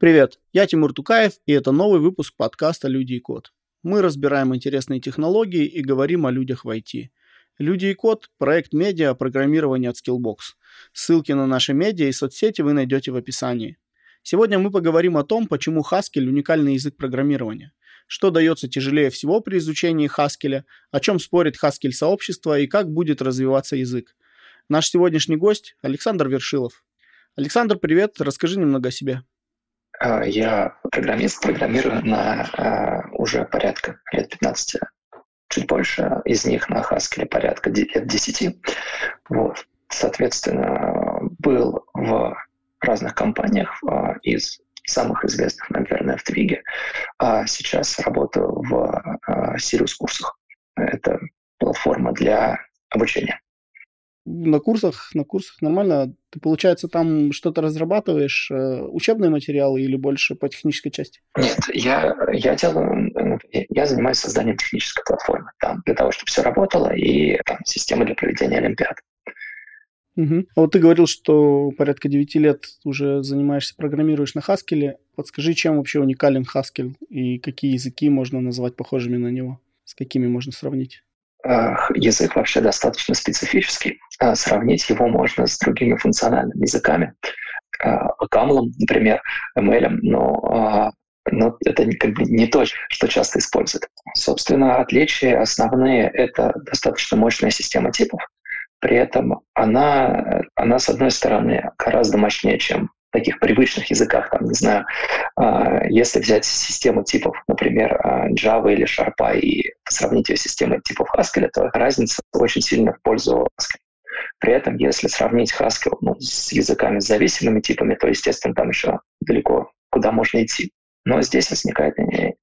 Привет, я Тимур Тукаев, и это новый выпуск подкаста «Люди и код». Мы разбираем интересные технологии и говорим о людях в IT. «Люди и код» – проект медиа программирования от Skillbox. Ссылки на наши медиа и соцсети вы найдете в описании. Сегодня мы поговорим о том, почему Haskell – уникальный язык программирования, что дается тяжелее всего при изучении Haskell, о чем спорит Haskell сообщество и как будет развиваться язык. Наш сегодняшний гость – Александр Вершилов. Александр, привет, расскажи немного о себе. А, я программист, программирую на а, уже порядка лет 15, чуть больше, из них на Haskell порядка лет 10. Вот. Соответственно, был в разных компаниях а, из самых известных, наверное, в Твиге. А сейчас работаю в Sirius курсах. Это платформа для обучения на курсах, на курсах нормально. Ты, получается, там что-то разрабатываешь, э, учебные материалы или больше по технической части? Нет, я, я делаю, я занимаюсь созданием технической платформы там, для того, чтобы все работало, и там, системы для проведения Олимпиад. Угу. А вот ты говорил, что порядка 9 лет уже занимаешься, программируешь на Haskell. Подскажи, чем вообще уникален Haskell и какие языки можно назвать похожими на него? С какими можно сравнить? Язык вообще достаточно специфический. А, сравнить его можно с другими функциональными языками, Камлом, например, ML, но, а, но это как бы не то, что часто используют. Собственно, отличия основные — это достаточно мощная система типов, при этом она, она, с одной стороны, гораздо мощнее, чем таких привычных языках, там, не знаю, а, если взять систему типов, например, а, Java или Sharp, и сравнить ее с системой типов Haskell, то разница очень сильно в пользу Haskell. При этом, если сравнить Haskell ну, с языками с зависимыми типами, то, естественно, там еще далеко куда можно идти. Но здесь возникает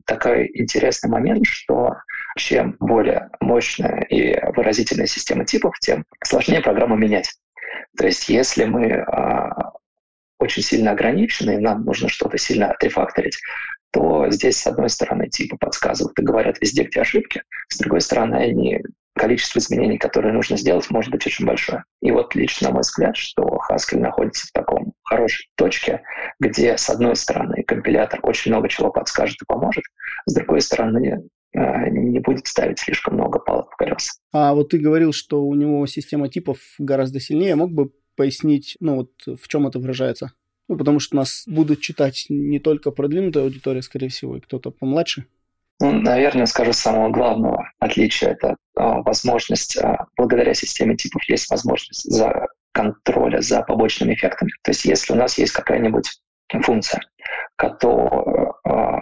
такой интересный момент, что чем более мощная и выразительная система типов, тем сложнее программу менять. То есть если мы а, очень сильно ограничены, и нам нужно что-то сильно отрефакторить, то здесь, с одной стороны, типа подсказывают и говорят везде, где ошибки, с другой стороны, они количество изменений, которые нужно сделать, может быть очень большое. И вот лично мой взгляд, что Haskell находится в таком хорошей точке, где, с одной стороны, компилятор очень много чего подскажет и поможет, с другой стороны, э, не будет ставить слишком много палок в колеса. А вот ты говорил, что у него система типов гораздо сильнее. Мог бы пояснить, ну вот в чем это выражается? Ну, потому что нас будут читать не только продвинутая аудитория, скорее всего, и кто-то помладше. Ну, наверное, скажу самого главного отличия. Это а, возможность, а, благодаря системе типов есть возможность за контроля за побочными эффектами. То есть если у нас есть какая-нибудь функция, которая а,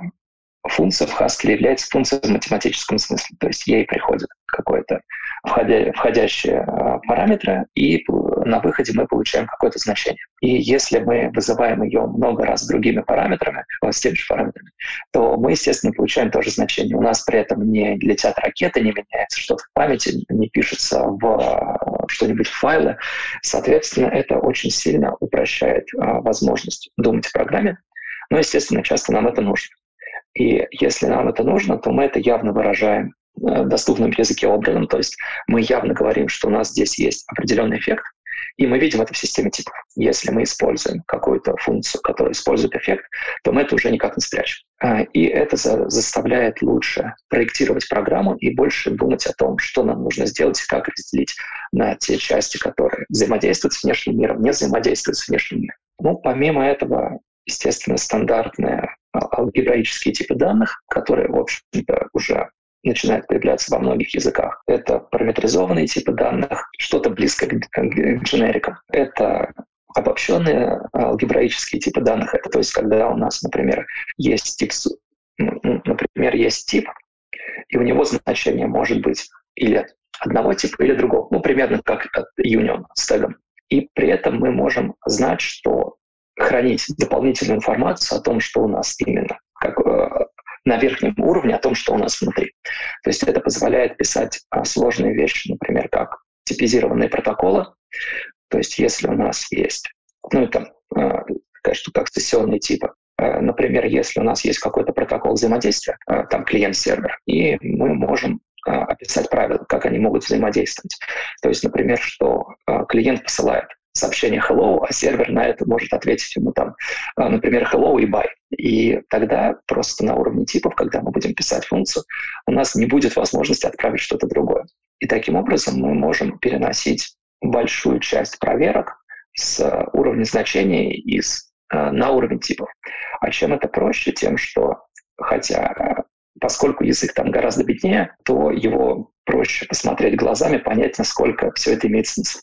функция в Haskell является функцией в математическом смысле, то есть ей приходят какой-то входя, входящие э, параметры, и на выходе мы получаем какое-то значение. И если мы вызываем ее много раз другими параметрами, с теми же параметрами, то мы, естественно, получаем тоже значение. У нас при этом не летят ракеты, не меняется что-то в памяти, не пишется в э, что-нибудь в файлы. Соответственно, это очень сильно упрощает э, возможность думать в программе. Но, естественно, часто нам это нужно. И если нам это нужно, то мы это явно выражаем э, доступным языке образом, то есть мы явно говорим, что у нас здесь есть определенный эффект, и мы видим это в системе типов. Если мы используем какую-то функцию, которая использует эффект, то мы это уже никак не спрячем. А, и это за заставляет лучше проектировать программу и больше думать о том, что нам нужно сделать и как разделить на те части, которые взаимодействуют с внешним миром, не взаимодействуют с внешним миром. Ну, помимо этого, естественно, стандартные алгебраические типы данных, которые, в общем-то, уже начинают появляться во многих языках. Это параметризованные типы данных, что-то близко к, к дженерикам. Это обобщенные алгебраические типы данных. Это то есть, когда у нас, например, есть тип, ну, например, есть тип, и у него значение может быть или одного типа, или другого. Ну, примерно как union с тегом. И при этом мы можем знать, что хранить дополнительную информацию о том, что у нас именно, как э, на верхнем уровне, о том, что у нас внутри. То есть это позволяет писать э, сложные вещи, например, как типизированные протоколы. То есть если у нас есть, ну, там, э, такая штука, как сессионные типы, э, Например, если у нас есть какой-то протокол взаимодействия, там клиент-сервер, и мы можем описать правила, как они могут взаимодействовать. То есть, например, что клиент посылает сообщение hello, а сервер на это может ответить ему там, а, например, hello и bye. И тогда просто на уровне типов, когда мы будем писать функцию, у нас не будет возможности отправить что-то другое. И таким образом мы можем переносить большую часть проверок с уровня значений из, э, на уровень типов. А чем это проще? Тем, что хотя поскольку язык там гораздо беднее, то его проще посмотреть глазами, понять, насколько все это имеет смысл.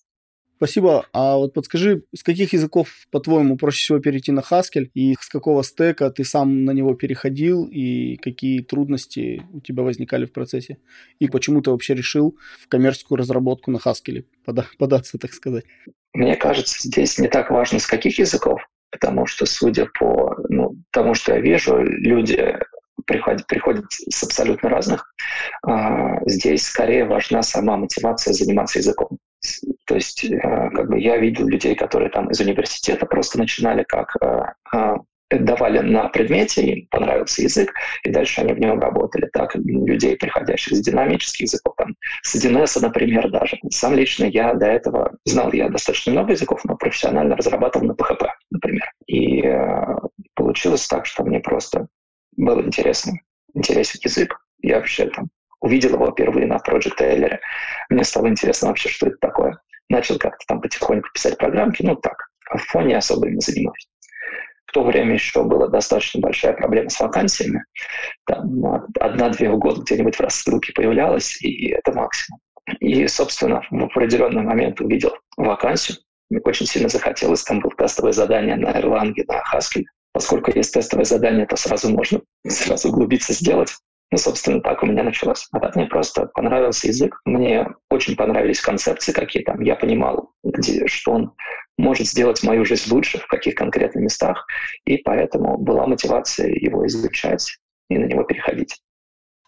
Спасибо. А вот подскажи, с каких языков, по-твоему, проще всего перейти на Haskell? И с какого стека ты сам на него переходил? И какие трудности у тебя возникали в процессе? И почему ты вообще решил в коммерческую разработку на Haskell пода- податься, так сказать? Мне кажется, здесь не так важно, с каких языков, потому что, судя по ну, тому, что я вижу, люди приходят, приходят с абсолютно разных. А, здесь скорее важна сама мотивация заниматься языком. То есть э, как бы я видел людей, которые там из университета просто начинали как э, а, давали на предмете, им понравился язык, и дальше они в нем работали. Так, людей, приходящих с динамических языков, там, с 1С, например, даже. Сам лично я до этого знал я достаточно много языков, но профессионально разрабатывал на PHP, например. И э, получилось так, что мне просто было интересно, интересен язык. Я вообще там увидел его впервые на Project Taylor. Мне стало интересно вообще, что это такое. Начал как-то там потихоньку писать программки, ну так, а в фоне особо не занимаюсь. В то время еще была достаточно большая проблема с вакансиями. Там одна-две в год где-нибудь в рассылке появлялась, и это максимум. И, собственно, в определенный момент увидел вакансию. Мне очень сильно захотелось, там было тестовое задание на Erlang, на Haskell. Поскольку есть тестовое задание, то сразу можно сразу углубиться, сделать. Ну, собственно, так у меня началось. А так мне просто понравился язык. Мне очень понравились концепции какие там. Я понимал, где, что он может сделать мою жизнь лучше, в каких конкретных местах. И поэтому была мотивация его изучать и на него переходить.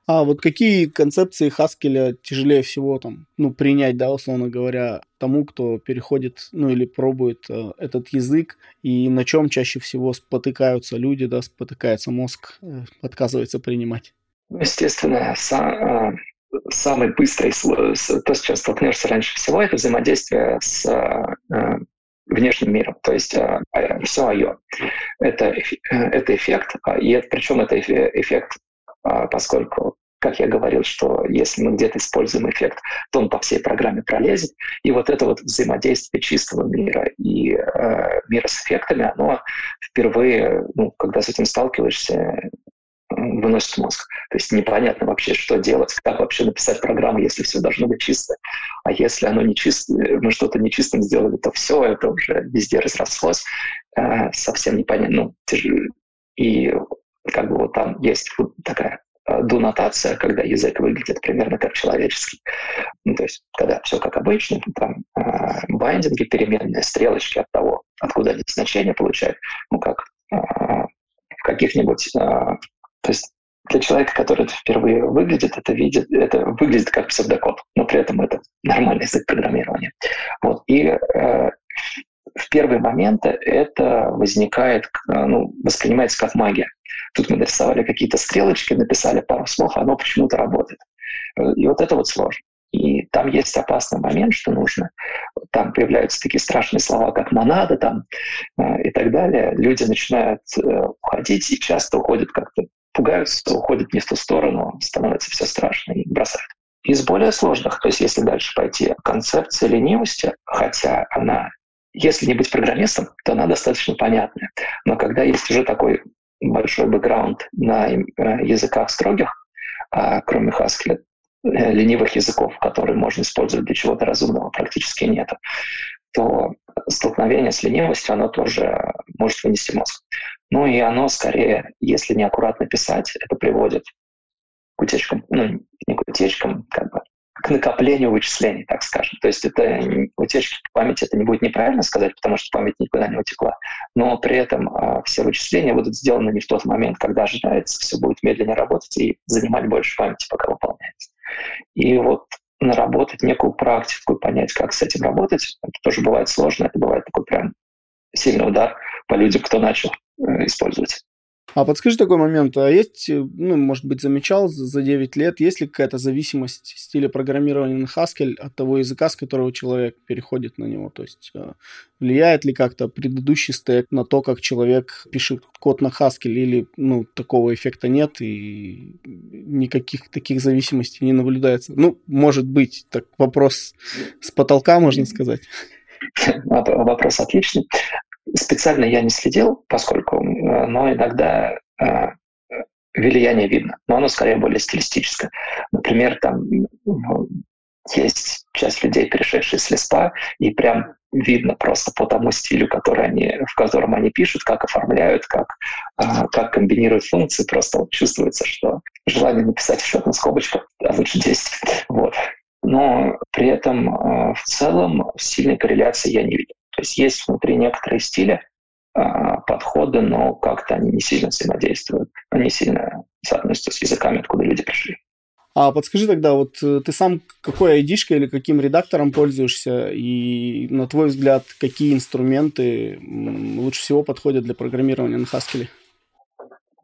А вот какие концепции Хаскеля тяжелее всего там, ну, принять, да, условно говоря, тому, кто переходит, ну, или пробует э, этот язык, и на чем чаще всего спотыкаются люди, да, спотыкается мозг, э, отказывается принимать? Естественно, сам, э, самый быстрый, то, с чем столкнешься раньше всего, это взаимодействие с э, внешним миром, то есть э, все IO. Это, это эффект, а, и причем это эффект а, поскольку, как я говорил, что если мы где-то используем эффект, то он по всей программе пролезет. И вот это вот взаимодействие чистого мира и э, мира с эффектами, оно впервые, ну, когда с этим сталкиваешься, выносит мозг. То есть непонятно вообще, что делать, как вообще написать программу, если все должно быть чисто. А если оно не чисто, мы что-то нечистым сделали, то все это уже везде разрослось. Э, совсем непонятно. Ну, и как бы вот там есть такая э, дунотация, когда язык выглядит примерно как человеческий. Ну, то есть, когда все как обычно, там э, байдинги, переменные стрелочки от того, откуда они значения получают, ну, как э, в каких-нибудь... Э, то есть для человека, который это впервые выглядит, это видит, это выглядит как псевдокод, но при этом это нормальный язык программирования. Вот. И э, в первые моменты это возникает, ну, воспринимается как магия. Тут мы нарисовали какие-то стрелочки, написали пару слов, оно почему-то работает. И вот это вот сложно. И там есть опасный момент, что нужно. Там появляются такие страшные слова, как монада там, э, и так далее. Люди начинают э, уходить и часто уходят как-то, пугаются, уходят не в ту сторону, становится все страшно и бросают. Из более сложных, то есть если дальше пойти, концепция ленивости, хотя она если не быть программистом, то она достаточно понятная. Но когда есть уже такой большой бэкграунд на э, языках строгих, а кроме Haskell, э, ленивых языков, которые можно использовать для чего-то разумного, практически нет, то столкновение с ленивостью, оно тоже может вынести мозг. Ну и оно скорее, если неаккуратно писать, это приводит к утечкам, ну, не к утечкам, как бы, к накоплению вычислений, так скажем. То есть это утечки памяти, это не будет неправильно сказать, потому что память никуда не утекла, но при этом э, все вычисления будут сделаны не в тот момент, когда ожидается, все будет медленнее работать и занимать больше памяти, пока выполняется. И вот наработать некую практику и понять, как с этим работать, это тоже бывает сложно, это бывает такой прям сильный удар по людям, кто начал э, использовать. А подскажи такой момент, а есть, ну, может быть, замечал за 9 лет, есть ли какая-то зависимость стиля программирования на Haskell от того языка, с которого человек переходит на него? То есть э, влияет ли как-то предыдущий стек на то, как человек пишет код на Haskell, или, ну, такого эффекта нет, и никаких таких зависимостей не наблюдается? Ну, может быть, так вопрос с потолка, можно сказать. Вопрос отличный. Специально я не следил, поскольку, э, но иногда э, влияние видно, но оно скорее более стилистическое. Например, там есть часть людей, перешедшие с леспа, и прям видно просто по тому стилю, который они, в котором они пишут, как оформляют, как, а, как комбинируют функции, просто вот чувствуется, что желание написать в счет на скобочках, а лучше 10. Вот. Но при этом в целом сильной корреляции я не видел. То есть есть внутри некоторые стили, а, подходы, но как-то они не сильно взаимодействуют, они сильно соотносятся с языками, откуда люди пришли. А подскажи тогда, вот э, ты сам какой id или каким редактором пользуешься, и на твой взгляд, какие инструменты лучше всего подходят для программирования на Haskell?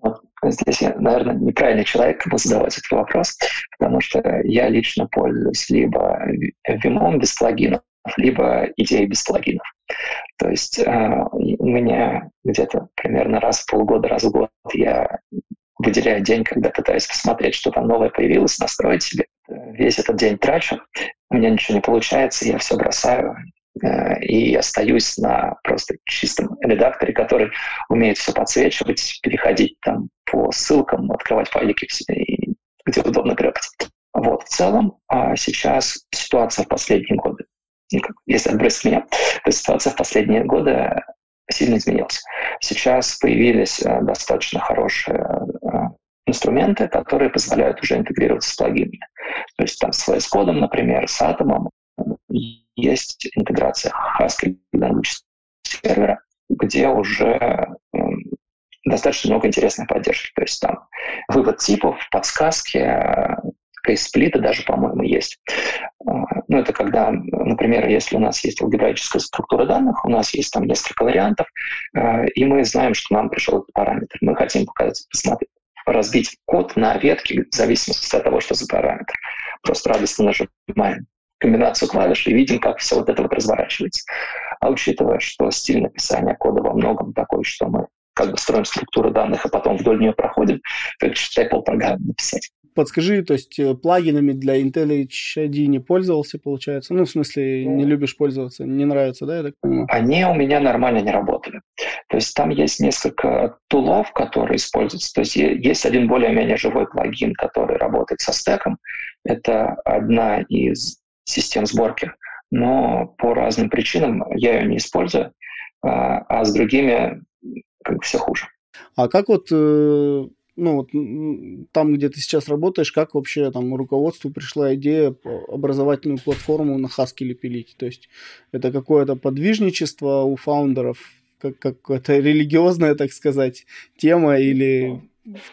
Вот здесь я, наверное, неправильный человек, кому задавать этот вопрос, потому что я лично пользуюсь либо Vim без плагинов, либо идеей без плагинов. То есть э, у меня где-то примерно раз в полгода, раз в год я выделяю день, когда пытаюсь посмотреть, что там новое появилось, настроить себе. Весь этот день трачу, у меня ничего не получается, я все бросаю э, и остаюсь на просто чистом редакторе, который умеет все подсвечивать, переходить там по ссылкам, открывать файлики где удобно гребать. Вот, в целом, а сейчас ситуация в последние годы если отбросить меня, то ситуация в последние годы сильно изменилась. Сейчас появились э, достаточно хорошие э, инструменты, которые позволяют уже интегрироваться с плагинами. То есть там с VS Code, например, с Atom есть интеграция Haskell Language сервера, где уже достаточно много интересной поддержки. То есть там вывод типов, подсказки, кейс-сплиты даже, по-моему, есть. А, ну, это когда, например, если у нас есть алгебраическая структура данных, у нас есть там несколько вариантов, а, и мы знаем, что нам пришел этот параметр. Мы хотим показать, посмотреть, разбить код на ветки в зависимости от того, что за параметр. Просто радостно нажимаем комбинацию клавиш и видим, как все вот это вот разворачивается. А учитывая, что стиль написания кода во многом такой, что мы как бы строим структуру данных, а потом вдоль нее проходим, то считай полпрограммы написать подскажи, то есть э, плагинами для IntelliJ не пользовался, получается? Ну, в смысле, не любишь пользоваться, не нравится, да, я так понимаю? Они у меня нормально не работали. То есть там есть несколько тулов, которые используются. То есть есть один более-менее живой плагин, который работает со стеком. Это одна из систем сборки, но по разным причинам я ее не использую, а, а с другими как бы все хуже. А как вот э, ну, вот, там, где ты сейчас работаешь, как вообще там руководству пришла идея образовательную платформу на Haskell пилить? То есть это какое-то подвижничество у фаундеров, как какое-то религиозная, так сказать, тема или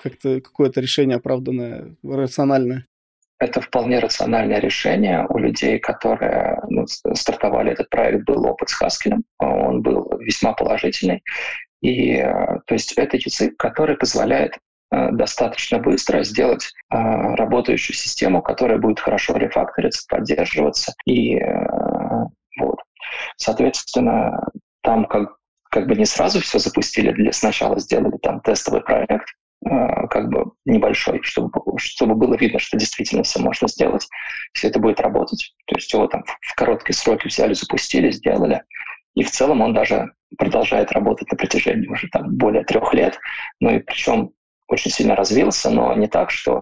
как-то какое-то решение оправданное, рациональное? Это вполне рациональное решение. У людей, которые ну, стартовали этот проект, был опыт с Haskell. Он был весьма положительный. И э, то есть это язык, который позволяет достаточно быстро сделать э, работающую систему, которая будет хорошо рефакториться, поддерживаться. И э, вот. Соответственно, там как, как бы не сразу все запустили, для сначала сделали там тестовый проект, как бы небольшой, чтобы, чтобы было видно, что действительно все можно сделать, все это будет работать. То есть его там в короткие сроки взяли, запустили, сделали. И в целом он даже продолжает работать на протяжении уже там более трех лет. Ну и причем очень сильно развился, но не так, что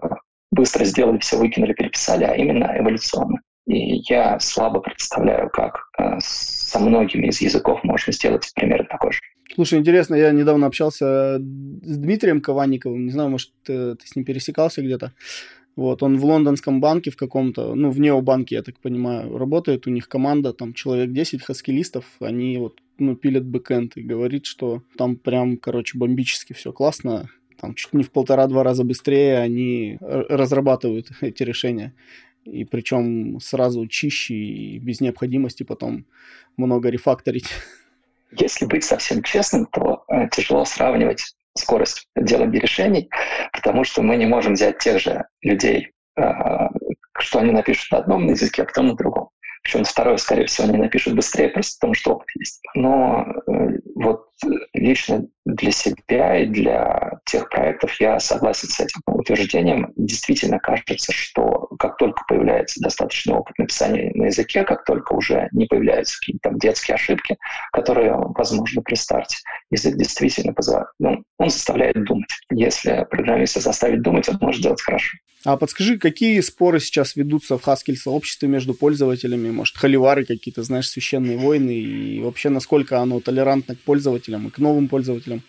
быстро сделали, все выкинули, переписали, а именно эволюционно. И я слабо представляю, как э, со многими из языков можно сделать примерно такой же. Слушай, интересно, я недавно общался с Дмитрием Кованниковым, не знаю, может, ты, ты с ним пересекался где-то. Вот, он в лондонском банке в каком-то, ну, в необанке, я так понимаю, работает, у них команда, там, человек 10 хаскилистов, они вот, ну, пилят бэкэнд и говорит, что там прям, короче, бомбически все классно, там чуть не в полтора-два раза быстрее они разрабатывают эти решения. И причем сразу чище и без необходимости потом много рефакторить. Если быть совсем честным, то э, тяжело сравнивать скорость делания решений, потому что мы не можем взять тех же людей, а, что они напишут на одном языке, а потом на другом. Причем второе, скорее всего, они напишут быстрее, просто потому что опыт есть. Но э, вот лично для себя и для тех проектов я согласен с этим утверждением. Действительно кажется, что как только появляется достаточный опыт написания на языке, как только уже не появляются какие-то там детские ошибки, которые возможны при старте, язык действительно позволяет, ну, он заставляет думать. Если программиста заставить думать, он может делать хорошо. А подскажи, какие споры сейчас ведутся в Haskell сообществе между пользователями? Может, холивары какие-то, знаешь, священные войны? И вообще, насколько оно толерантно к пользователям и к новым пользователям?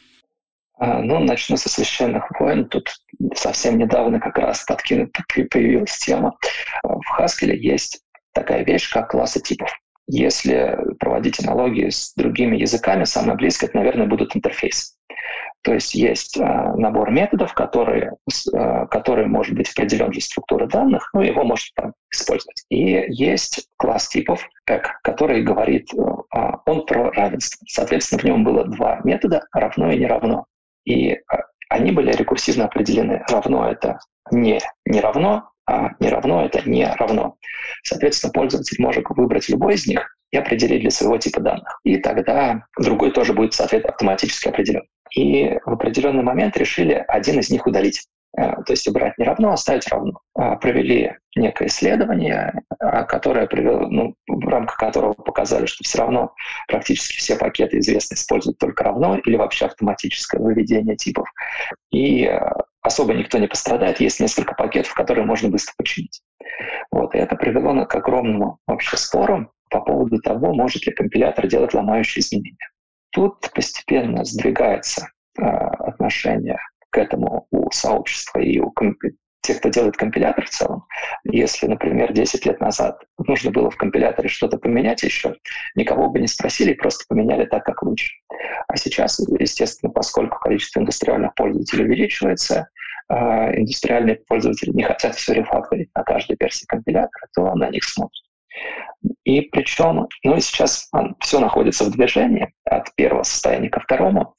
А, ну, начну со священных войн. Тут совсем недавно как раз подкинута появилась тема. В Haskell есть такая вещь, как классы типов. Если проводить аналогии с другими языками, самое близкое, это, наверное, будут интерфейсы. То есть есть э, набор методов, которые, которые может быть определен же структурой данных, ну, его можно там использовать. И есть класс типов, как, который говорит, он про равенство. Соответственно, в нем было два метода, равно и не равно. И э, они были рекурсивно определены. Равно — это не, не равно, а не равно — это не равно. Соответственно, пользователь может выбрать любой из них и определить для своего типа данных. И тогда другой тоже будет, соответственно, автоматически определен. И в определенный момент решили один из них удалить. Э, то есть убрать не равно, оставить равно. А, провели некое исследование, а, которое привело, ну, в рамках которого показали, что все равно практически все пакеты известны используют только равно или вообще автоматическое выведение типов. И э, особо никто не пострадает, есть несколько пакетов, которые можно быстро починить. Вот, и это привело к огромному вообще спору по поводу того, может ли компилятор делать ломающие изменения. Тут постепенно сдвигается э, отношение к этому у сообщества и у тех, кто делает компилятор в целом. Если, например, 10 лет назад нужно было в компиляторе что-то поменять еще, никого бы не спросили, просто поменяли так, как лучше. А сейчас, естественно, поскольку количество индустриальных пользователей увеличивается, э, индустриальные пользователи не хотят все рефакторить на каждой версии компилятора, то на них смотрят. И причем, ну и сейчас все находится в движении от первого состояния ко второму,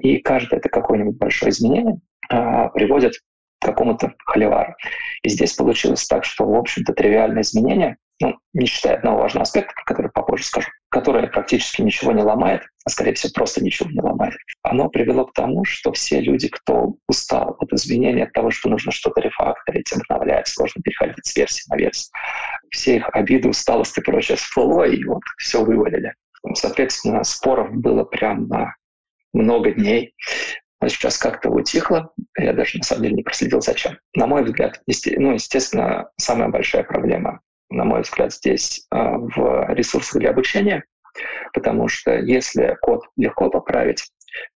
и каждое это какое-нибудь большое изменение а, приводит к какому-то холивару. И здесь получилось так, что, в общем-то, тривиальное изменение ну, не считая одного важного аспекта, про который попозже скажу, которое практически ничего не ломает, а скорее всего просто ничего не ломает, оно привело к тому, что все люди, кто устал от изменения, от того, что нужно что-то рефакторить, обновлять, сложно переходить с версии на версию, все их обиды, усталость и прочее всплыло, и вот все вывалили. Соответственно, споров было прям на много дней. Но сейчас как-то утихло. Я даже на самом деле не проследил, зачем. На мой взгляд, ну, естественно, самая большая проблема на мой взгляд, здесь а, в ресурсах для обучения, потому что если код легко поправить,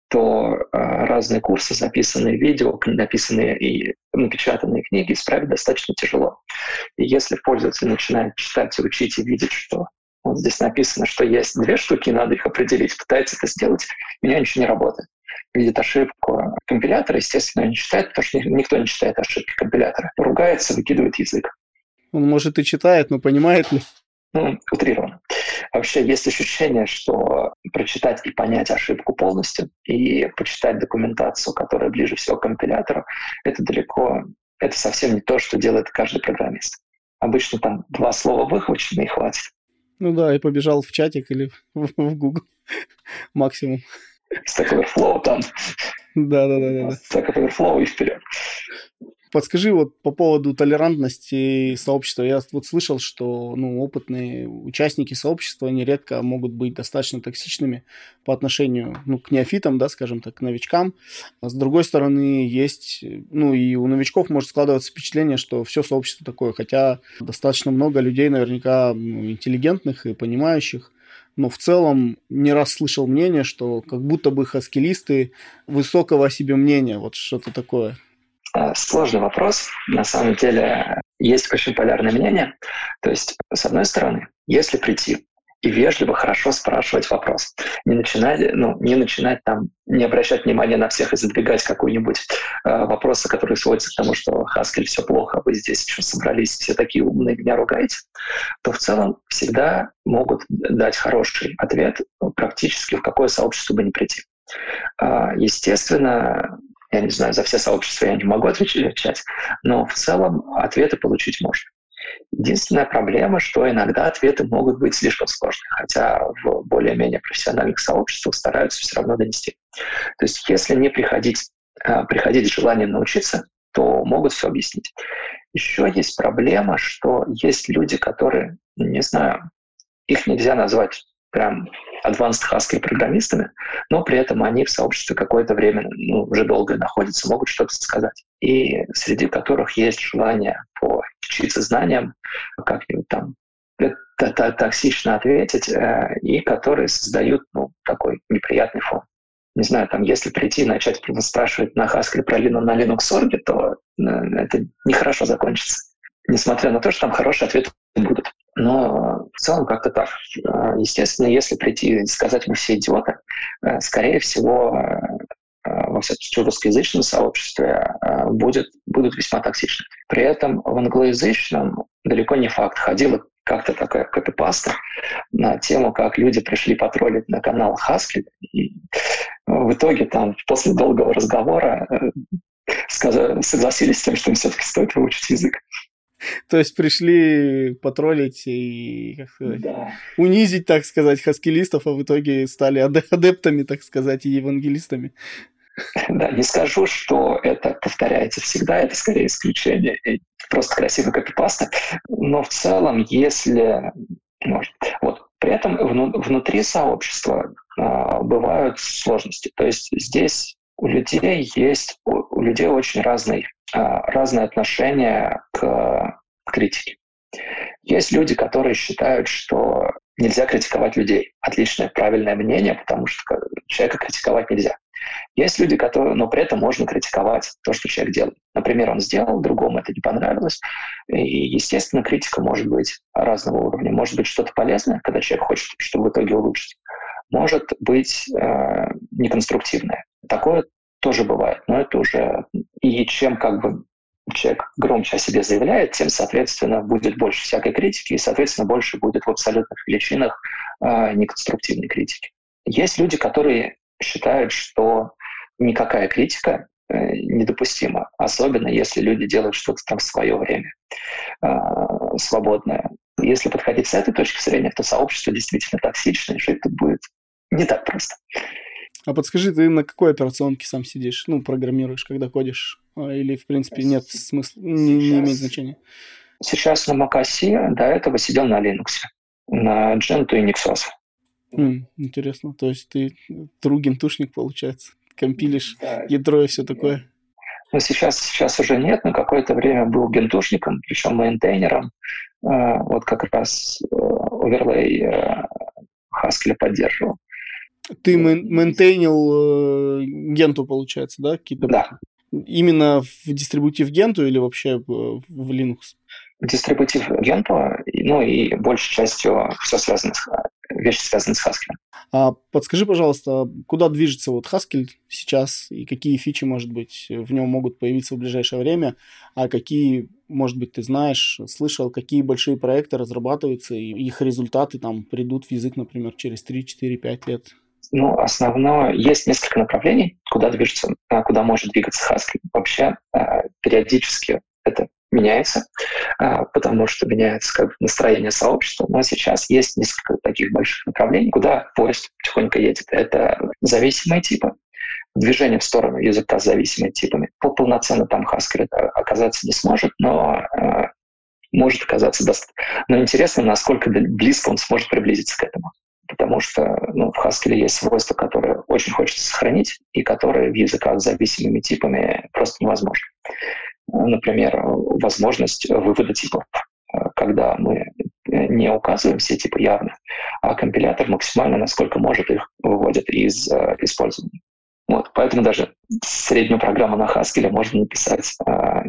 то а, разные курсы, записанные видео, написанные и напечатанные книги исправить достаточно тяжело. И если пользователь начинает читать, учить и видеть, что вот здесь написано, что есть две штуки, надо их определить, пытается это сделать, у него ничего не работает. Видит ошибку компилятора, естественно, не читает, потому что никто не читает ошибки компилятора. Ругается, выкидывает язык. Он, может, и читает, но понимает ли? Ну, утрированно. Вообще есть ощущение, что прочитать и понять ошибку полностью и почитать документацию, которая ближе всего к компилятору, это далеко, это совсем не то, что делает каждый программист. Обычно там два слова выхвачены и хватит. Ну да, и побежал в чатик или в, в Google максимум. Stack Overflow там. Да-да-да. Stack Overflow и вперед. Подскажи вот по поводу толерантности сообщества. Я вот слышал, что ну, опытные участники сообщества нередко могут быть достаточно токсичными по отношению ну, к неофитам, да, скажем так, к новичкам. А с другой стороны, есть, ну и у новичков может складываться впечатление, что все сообщество такое, хотя достаточно много людей наверняка ну, интеллигентных и понимающих, но в целом не раз слышал мнение, что как будто бы хаскилисты высокого о себе мнения, вот что-то такое. Э, сложный вопрос. На самом деле есть очень полярное мнение. То есть, с одной стороны, если прийти и вежливо, хорошо спрашивать вопрос. Не начинать, ну, не начинать там, не обращать внимания на всех и задвигать какой-нибудь э, вопросы, которые сводятся к тому, что Хаскель все плохо, вы здесь еще собрались, все такие умные, меня ругаете, то в целом всегда могут дать хороший ответ практически в какое сообщество бы не прийти. Естественно, я не знаю, за все сообщества я не могу отвечать, но в целом ответы получить можно. Единственная проблема, что иногда ответы могут быть слишком сложными, хотя в более-менее профессиональных сообществах стараются все равно донести. То есть если не приходить, а, приходить с желанием научиться, то могут все объяснить. Еще есть проблема, что есть люди, которые, не знаю, их нельзя назвать прям advanced Haskell программистами, но при этом они в сообществе какое-то время, ну, уже долго находятся, могут что-то сказать. И среди которых есть желание поучиться знаниям, как-нибудь там токсично ответить, э, и которые создают ну, такой неприятный фон. Не знаю, там, если прийти и начать спрашивать на Haskell про на Linux Org, то э, это нехорошо закончится. Несмотря на то, что там хорошие ответы будут. Но в целом как-то так. А, естественно, если прийти и сказать мы все идиоты, э, скорее всего, э, э, во всяком русскоязычном сообществе будет, будут весьма токсичны. При этом в англоязычном далеко не факт. Ходила как-то такая копипаста на тему, как люди пришли потроллить на канал Хаски. И в итоге там после долгого разговора согласились с тем, что им все-таки стоит выучить язык. То есть пришли потроллить и как сказать, да. унизить, так сказать, хаскилистов, а в итоге стали адептами, так сказать, и евангелистами. Да, не скажу, что это повторяется всегда, это скорее исключение, просто красивый копипаста. Но в целом, если... Может, вот. При этом внутри сообщества а, бывают сложности. То есть здесь у людей есть, у людей очень разный а, разные отношения к критике. Есть люди, которые считают, что нельзя критиковать людей. Отличное, правильное мнение, потому что человека критиковать нельзя. Есть люди, которые, но при этом можно критиковать то, что человек делает. Например, он сделал, другому это не понравилось. И, естественно, критика может быть разного уровня. Может быть что-то полезное, когда человек хочет, чтобы в итоге улучшить. Может быть э, неконструктивное. Такое тоже бывает, но это уже... И чем как бы человек громче о себе заявляет, тем, соответственно, будет больше всякой критики, и, соответственно, больше будет в абсолютных величинах э, неконструктивной критики. Есть люди, которые считают, что никакая критика э, недопустима, особенно если люди делают что-то там в свое время э, свободное. Если подходить с этой точки зрения, то сообщество действительно токсичное, и жить тут будет не так просто. А подскажи, ты на какой операционке сам сидишь? Ну, программируешь, когда кодишь? А, или, в принципе, нет смысла, не, не имеет значения? Сейчас на Mac до этого сидел на Linux, на Gentoo и Nexus. Mm, интересно. То есть ты true гентушник, получается? Компилишь да. ядро и все такое? Ну, сейчас, сейчас уже нет, но какое-то время был гентушником, причем мейнтейнером. А, вот как раз э, оверлей э, Haskell поддерживал. Ты мейнтейнил э, генту, получается, да? Какие-то... Да. Именно в дистрибутив генту или вообще в Linux? Дистрибутив генту, ну и большей частью все связано с вещи, связанные с Haskell. А подскажи, пожалуйста, куда движется вот Haskell сейчас и какие фичи, может быть, в нем могут появиться в ближайшее время, а какие, может быть, ты знаешь, слышал, какие большие проекты разрабатываются и их результаты там придут в язык, например, через 3, 4, 5 лет? Ну, основное, есть несколько направлений, куда движется, а, куда может двигаться Haskell. Вообще, а, периодически это меняется, а, потому что меняется как бы настроение сообщества. Но сейчас есть несколько таких больших направлений, куда поезд потихоньку едет. Это зависимые типы, движение в сторону языка с зависимыми типами. Полноценно там Haskell оказаться не сможет, но может оказаться даст. Но интересно, насколько близко он сможет приблизиться к этому потому что ну, в Haskell есть свойства, которые очень хочется сохранить и которые в языках с зависимыми типами просто невозможны. Например, возможность вывода типов, когда мы не указываем все типы явно, а компилятор максимально, насколько может, их выводит из э, использования. Вот, поэтому даже среднюю программу на Haskell можно написать, э,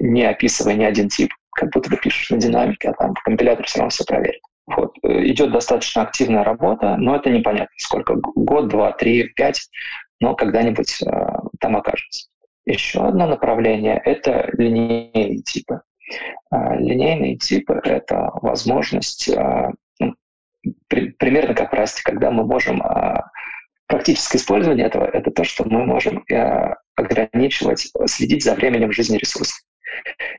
не описывая ни один тип, как будто ты пишешь на динамике, а там компилятор все равно все проверит. Вот. Э, идет достаточно активная работа, но это непонятно, сколько, год, два, три, пять, но когда-нибудь э, там окажется. Еще одно направление — это линейные типы. Э, линейные типы — это возможность, э, ну, при, примерно как Расте, когда мы можем э, практическое использование этого — это то, что мы можем э, ограничивать, следить за временем жизни ресурсов.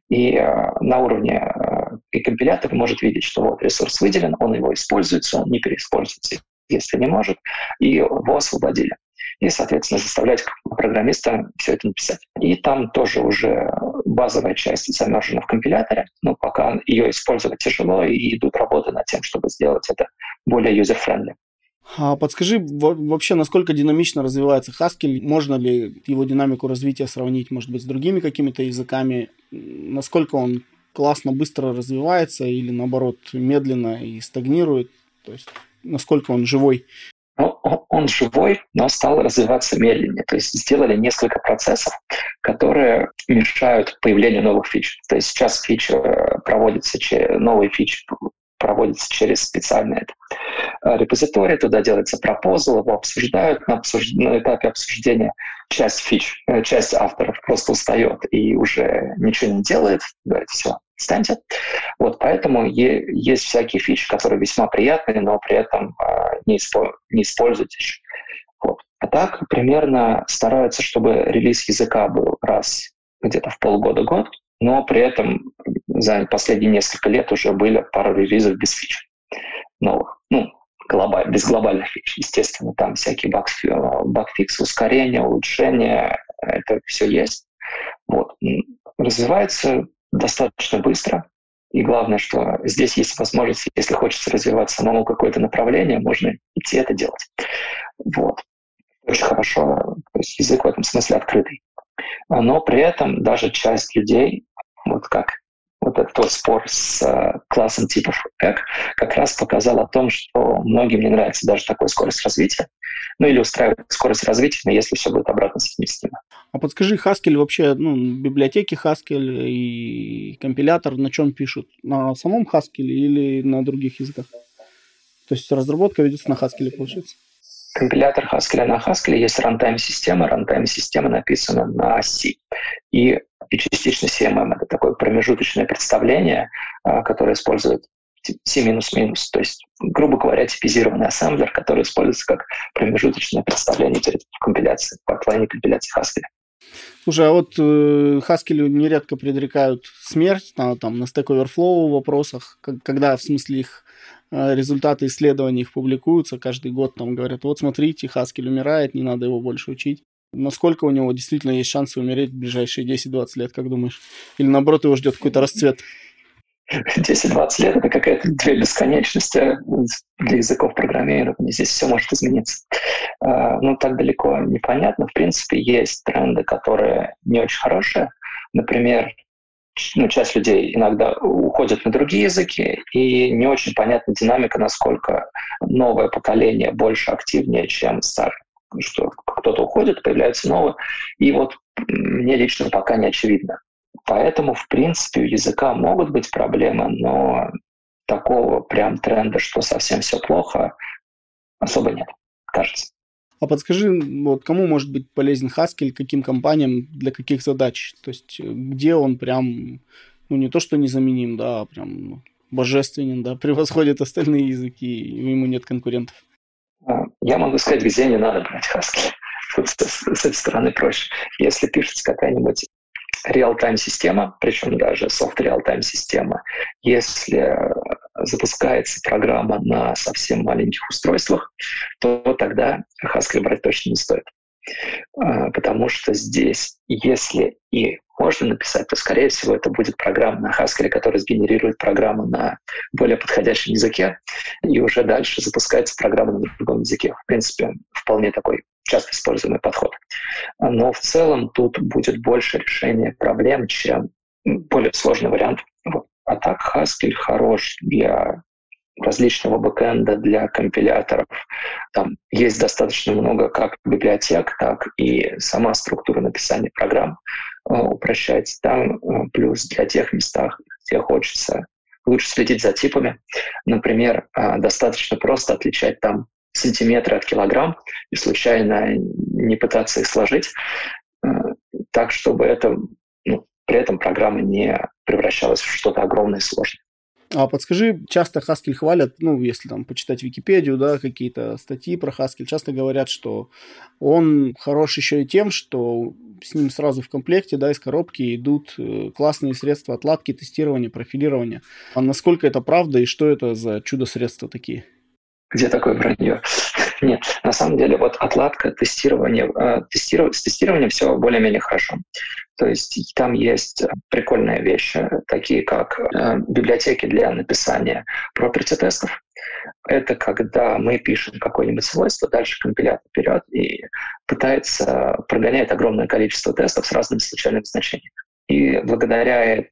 И э, на уровне э, и компилятор может видеть, что вот ресурс выделен, он его используется, он не переиспользуется, если не может, и его освободили. И, соответственно, заставлять программиста все это написать. И там тоже уже базовая часть замержена в компиляторе, но пока ее использовать тяжело, и идут работы над тем, чтобы сделать это более user-friendly. А подскажи вообще, насколько динамично развивается Haskell? Можно ли его динамику развития сравнить, может быть, с другими какими-то языками? Насколько он классно, быстро развивается или, наоборот, медленно и стагнирует? То есть, насколько он живой? Ну, он живой, но стал развиваться медленнее. То есть сделали несколько процессов, которые мешают появлению новых фич. То есть сейчас фича проводится, новые фичи проводится через специальный э, репозиторий, туда делается пропозал, его обсуждают, на, обсуж... на этапе обсуждения часть фич, э, часть авторов просто устает и уже ничего не делает, говорит, все, станьте. Вот поэтому есть всякие фичи, которые весьма приятные, но при этом э, не, испо... не используются еще. Вот. А так примерно стараются, чтобы релиз языка был раз где-то в полгода-год, но при этом за последние несколько лет уже были пару релизов без фич новых. Ну, глобаль, без глобальных фич, естественно, там всякие багфиксы, ускорения, улучшения, это все есть. Вот. Развивается достаточно быстро, и главное, что здесь есть возможность, если хочется развивать самому какое-то направление, можно идти это делать. Вот. Очень хорошо, то есть язык в этом смысле открытый. Но при этом даже часть людей, вот как вот этот вот спор с э, классом типов ЭК как раз показал о том, что многим не нравится даже такой скорость развития. Ну или устраивает скорость развития, но если все будет обратно совместимо. А подскажи, Haskell вообще, ну, библиотеки Haskell и компилятор на чем пишут? На самом Haskell или на других языках? То есть разработка ведется на Haskell, получается? компилятор Haskell на Haskell есть рантайм-система. Рантайм-система написана на C. И, и частично CMM — это такое промежуточное представление, а, которое использует C то есть, грубо говоря, типизированный ассемблер, который используется как промежуточное представление перед компиляцией, по плане компиляции Haskell. Слушай, а вот э, Haskell нередко предрекают смерть на, там, на Stack Overflow вопросах, когда, в смысле, их Э, результаты исследований их публикуются каждый год, там говорят, вот смотрите, Хаскель умирает, не надо его больше учить. Насколько у него действительно есть шансы умереть в ближайшие 10-20 лет, как думаешь? Или наоборот его ждет какой-то расцвет? 10-20 лет — это какая-то две бесконечности для языков программирования. Здесь все может измениться. А, ну, так далеко непонятно. В принципе, есть тренды, которые не очень хорошие. Например, ну, часть людей иногда уходят на другие языки, и не очень понятна динамика, насколько новое поколение больше активнее, чем старое. Что кто-то уходит, появляются новые. И вот мне лично пока не очевидно. Поэтому, в принципе, у языка могут быть проблемы, но такого прям тренда, что совсем все плохо, особо нет, кажется. А подскажи, вот кому может быть полезен Haskell, каким компаниям, для каких задач? То есть где он прям, ну не то что незаменим, да, а прям божественен, да, превосходит остальные языки, и ему нет конкурентов? А, я могу сказать, где не надо брать Haskell. Тут с, с этой стороны проще. Если пишется какая-нибудь реал-тайм система, причем даже софт реал-тайм система, если запускается программа на совсем маленьких устройствах, то тогда Haskell брать точно не стоит. А, потому что здесь, если и можно написать, то, скорее всего, это будет программа на Haskell, которая сгенерирует программу на более подходящем языке, и уже дальше запускается программа на другом языке. В принципе, вполне такой часто используемый подход. Но в целом тут будет больше решения проблем, чем более сложный вариант. А так Haskell хорош для различного бэкэнда, для компиляторов. Там есть достаточно много как библиотек, так и сама структура написания программ э, упрощается. Там э, плюс для тех местах, где хочется лучше следить за типами. Например, э, достаточно просто отличать там сантиметры от килограмм и случайно не пытаться их сложить э, так, чтобы это при этом программа не превращалась в что-то огромное и сложное. А подскажи, часто Haskell хвалят, ну, если там почитать Википедию, да, какие-то статьи про Haskell, часто говорят, что он хорош еще и тем, что с ним сразу в комплекте, да, из коробки идут э, классные средства отладки, тестирования, профилирования. А насколько это правда и что это за чудо-средства такие? Где такое вранье? Нет, на самом деле вот отладка, тестирование, э, тестирование, с тестированием все более-менее хорошо. То есть там есть прикольные вещи, такие как э, библиотеки для написания property тестов. Это когда мы пишем какое-нибудь свойство, дальше компилятор вперед и пытается прогонять огромное количество тестов с разными случайными значениями. И благодаря э,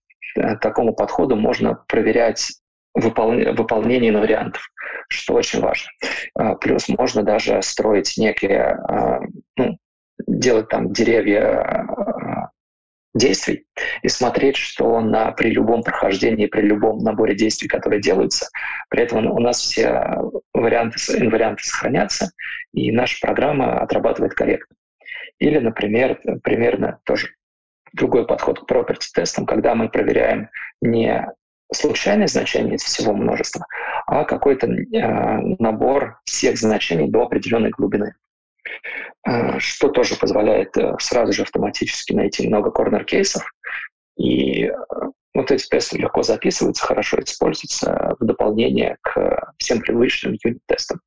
такому подходу можно проверять выполнение вариантов, что очень важно. А, плюс можно даже строить некие, а, ну, делать там деревья а, действий и смотреть, что на, при любом прохождении, при любом наборе действий, которые делаются, при этом у нас все варианты, инварианты сохранятся, и наша программа отрабатывает корректно. Или, например, примерно тоже другой подход к property тестам, когда мы проверяем не случайное значение из всего множества, а какой-то э, набор всех значений до определенной глубины. Э, что тоже позволяет э, сразу же автоматически найти много корнер-кейсов. И э, вот эти тесты легко записываются, хорошо используются в дополнение к всем привычным юнит-тестам.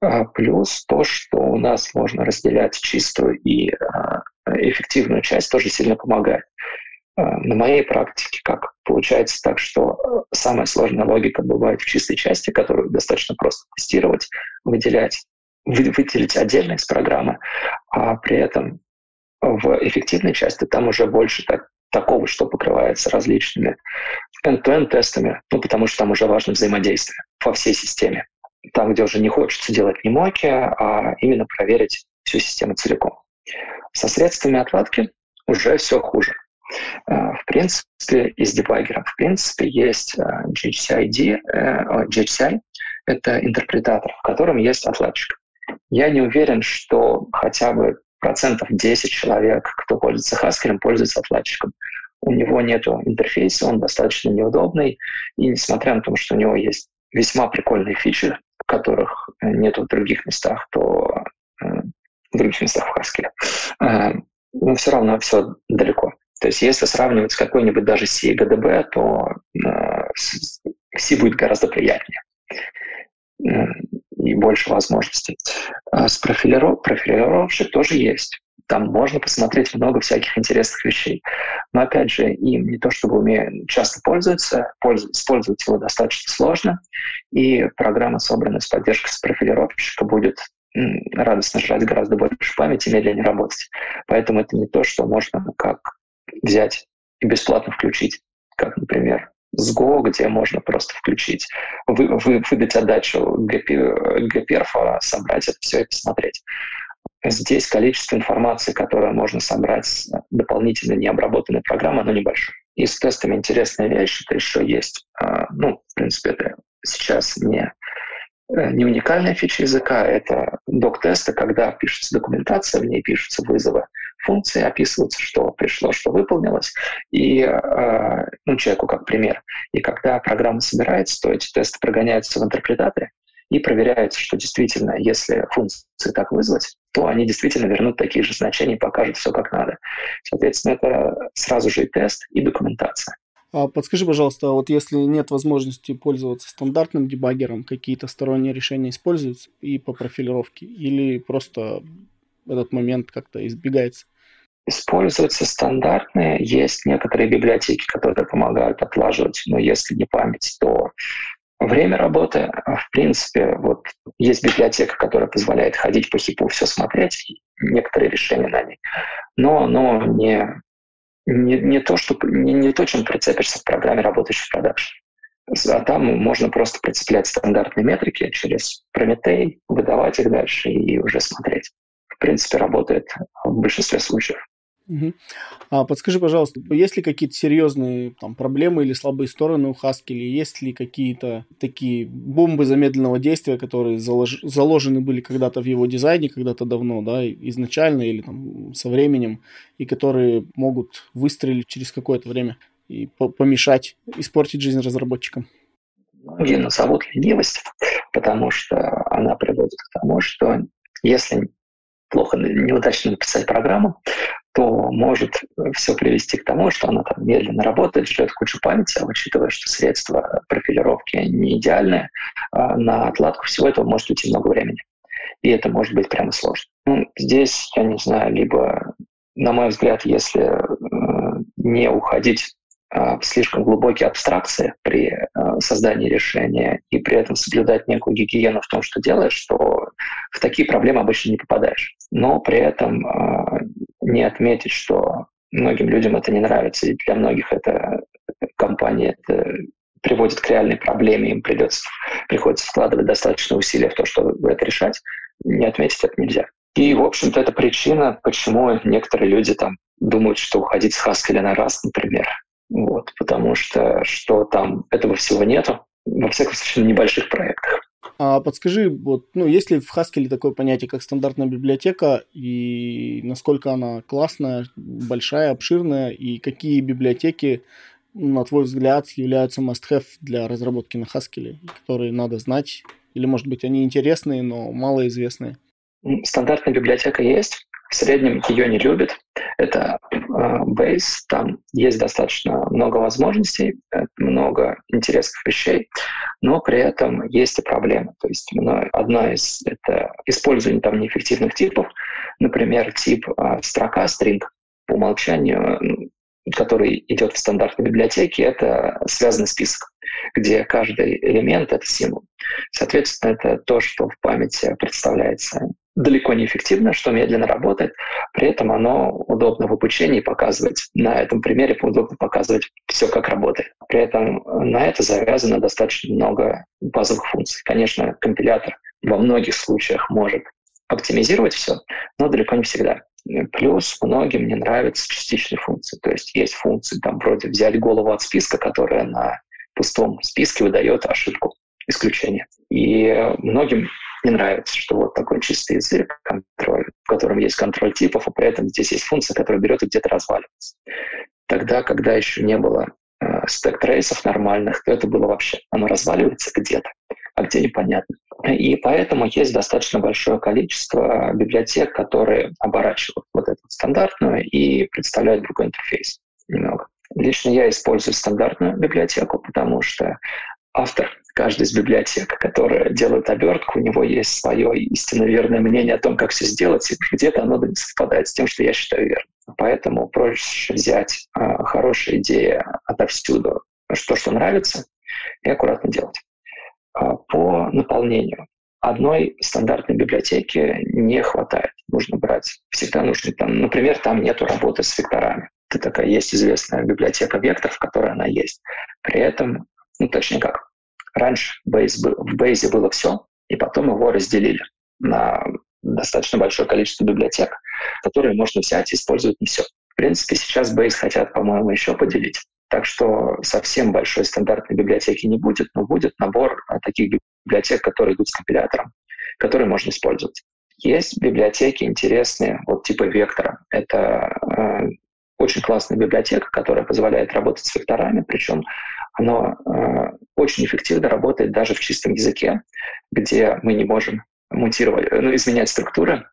Э, плюс то, что у нас можно разделять чистую и э, эффективную часть, тоже сильно помогает. Э, на моей практике как получается так, что э, самая сложная логика бывает в чистой части, которую достаточно просто тестировать, выделять, выделить отдельно из программы, а при этом в эффективной части там уже больше так, такого, что покрывается различными end-to-end тестами, ну, потому что там уже важно взаимодействие во всей системе. Там, где уже не хочется делать не моки, а именно проверить всю систему целиком. Со средствами отладки уже все хуже. Э, в принципе, из дебаггера, в принципе, есть GHCID, э, GHCI — это интерпретатор, в котором есть отладчик. Я не уверен, что хотя бы процентов 10 человек, кто пользуется Haskell, пользуется отладчиком. У него нет интерфейса, он достаточно неудобный, и несмотря на то, что у него есть весьма прикольные фичи, которых нет в других местах, то э, в других местах в Haskell, но все равно все далеко. То есть если сравнивать с какой-нибудь даже C и GDB, то э, C будет гораздо приятнее и больше возможностей. А с профилиров... профилировщик тоже есть. Там можно посмотреть много всяких интересных вещей. Но опять же, им не то чтобы умеют часто пользуются, использовать его достаточно сложно, и программа, собранная с поддержкой с профилировщика, будет радостно жрать гораздо больше памяти и медленнее работать. Поэтому это не то, что можно как взять и бесплатно включить, как, например, с Go, где можно просто включить, вы, вы, выдать отдачу GPerf, собрать это все и посмотреть. Здесь количество информации, которое можно собрать с дополнительно необработанной программы, оно небольшое. И с тестами интересная вещь, это еще есть, а, ну, в принципе, это сейчас не Э, не уникальная фича языка, это док-тесты, когда пишется документация, в ней пишутся вызовы функции, описывается, что пришло, что выполнилось, и э, ну, человеку как пример. И когда программа собирается, то эти тесты прогоняются в интерпретаторе, и проверяется, что действительно, если функции так вызвать, то они действительно вернут такие же значения и покажут все как надо. Соответственно, это сразу же и тест, и документация. А подскажи, пожалуйста, вот если нет возможности пользоваться стандартным дебаггером, какие-то сторонние решения используются и по профилировке, или просто этот момент как-то избегается? Используются стандартные, есть некоторые библиотеки, которые помогают отлаживать, но если не память, то время работы. В принципе, вот есть библиотека, которая позволяет ходить по хипу, все смотреть, некоторые решения на ней, но, но не не, не, то, что, не, не то, чем прицепишься в программе, работающей в продакшн. А там можно просто прицеплять стандартные метрики через Прометей, выдавать их дальше и уже смотреть. В принципе, работает в большинстве случаев. А подскажи, пожалуйста, есть ли какие-то серьезные там, проблемы или слабые стороны у Haskell? Есть ли какие-то такие бомбы замедленного действия, которые залож... заложены были когда-то в его дизайне, когда-то давно, да, изначально или там со временем, и которые могут выстрелить через какое-то время? и помешать, испортить жизнь разработчикам? Многие назовут ленивость, потому что она приводит к тому, что если плохо, неудачно написать программу, то может все привести к тому, что она там медленно работает, жрет кучу памяти, а учитывая, что средства профилировки не идеальные, а, на отладку всего этого может уйти много времени. И это может быть прямо сложно. Ну, здесь, я не знаю, либо, на мой взгляд, если э, не уходить а, слишком глубокие абстракции при а, создании решения и при этом соблюдать некую гигиену в том, что делаешь, что в такие проблемы обычно не попадаешь. Но при этом а, не отметить, что многим людям это не нравится, и для многих это компания это приводит к реальной проблеме, им придется, приходится вкладывать достаточно усилия в то, чтобы это решать, не отметить это нельзя. И, в общем-то, это причина, почему некоторые люди там думают, что уходить с Haskell на раз, например, вот, потому что что там этого всего нету, во всяком случае, на небольших проектах. А подскажи, вот, ну, есть ли в Haskell такое понятие, как стандартная библиотека, и насколько она классная, большая, обширная, и какие библиотеки, на твой взгляд, являются must-have для разработки на Haskell, которые надо знать, или, может быть, они интересные, но малоизвестные? Стандартная библиотека есть, в среднем ее не любят. Это Base, там есть достаточно много возможностей, э, много интересных вещей, но при этом есть и проблемы. То есть одна из — это использование там неэффективных типов, например, тип э, строка, string, по умолчанию который идет в стандартной библиотеке, это связанный список, где каждый элемент — это символ. Соответственно, это то, что в памяти представляется далеко не эффективно, что медленно работает, при этом оно удобно в обучении показывать. На этом примере удобно показывать все, как работает. При этом на это завязано достаточно много базовых функций. Конечно, компилятор во многих случаях может оптимизировать все, но далеко не всегда. Плюс многим не нравятся частичные функции. То есть есть функции там вроде взять голову от списка, которая на пустом списке выдает ошибку исключение. И многим не нравится, что вот такой чистый язык, контроль, в котором есть контроль типов, а при этом здесь есть функция, которая берет и где-то разваливается. Тогда, когда еще не было э, стек-трейсов нормальных, то это было вообще, оно разваливается где-то, а где непонятно. И поэтому есть достаточно большое количество библиотек, которые оборачивают вот эту стандартную и представляют другой интерфейс немного. Лично я использую стандартную библиотеку, потому что автор каждой из библиотек, которая делает обертку, у него есть свое истинно верное мнение о том, как все сделать, и где-то оно не совпадает с тем, что я считаю верным. Поэтому проще взять э, хорошие идеи отовсюду, что, что нравится, и аккуратно делать. Э, по наполнению. Одной стандартной библиотеки не хватает. Нужно брать. Всегда нужно там, например, там нету работы с векторами. Это такая есть известная библиотека векторов, которая она есть. При этом ну, точнее как, раньше был, в Base было все, и потом его разделили на достаточно большое количество библиотек, которые можно взять и использовать не все. В принципе, сейчас Base хотят, по-моему, еще поделить. Так что совсем большой стандартной библиотеки не будет, но будет набор а, таких библиотек, которые идут с компилятором, которые можно использовать. Есть библиотеки интересные, вот типа Вектора. Это э, очень классная библиотека, которая позволяет работать с векторами, причем оно э, очень эффективно работает даже в чистом языке, где мы не можем мутировать, ну, изменять структуры,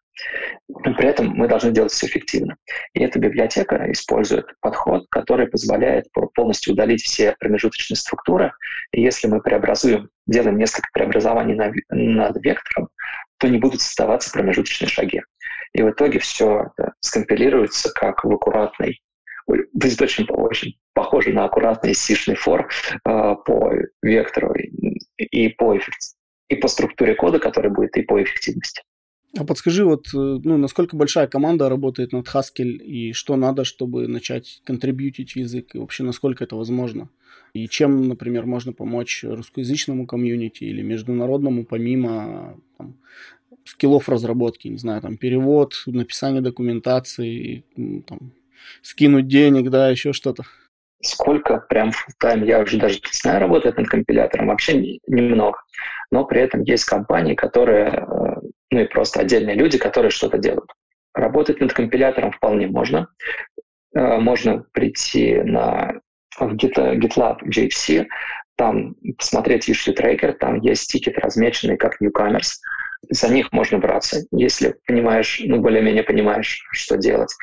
но при этом мы должны делать все эффективно. И эта библиотека использует подход, который позволяет полностью удалить все промежуточные структуры. И если мы преобразуем, делаем несколько преобразований над, над вектором, то не будут создаваться промежуточные шаги. И в итоге все скомпилируется как в аккуратный будет очень, очень похоже на аккуратный сишный фор э, по вектору и, и, по и по структуре кода, который будет, и по эффективности. А подскажи, вот, э, ну, насколько большая команда работает над Haskell, и что надо, чтобы начать контрибьютить язык, и вообще насколько это возможно? И чем, например, можно помочь русскоязычному комьюнити или международному, помимо там, скиллов разработки, не знаю, там, перевод, написание документации, там, скинуть денег, да, еще что-то? Сколько прям full тайм я уже даже не знаю, работает над компилятором, вообще немного. Но при этом есть компании, которые, э, ну и просто отдельные люди, которые что-то делают. Работать над компилятором вполне можно. Э, можно прийти на в GitLab GHC, там посмотреть issue tracker, там есть тикеты, размеченные как newcomers. За них можно браться, если понимаешь, ну, более-менее понимаешь, что делать.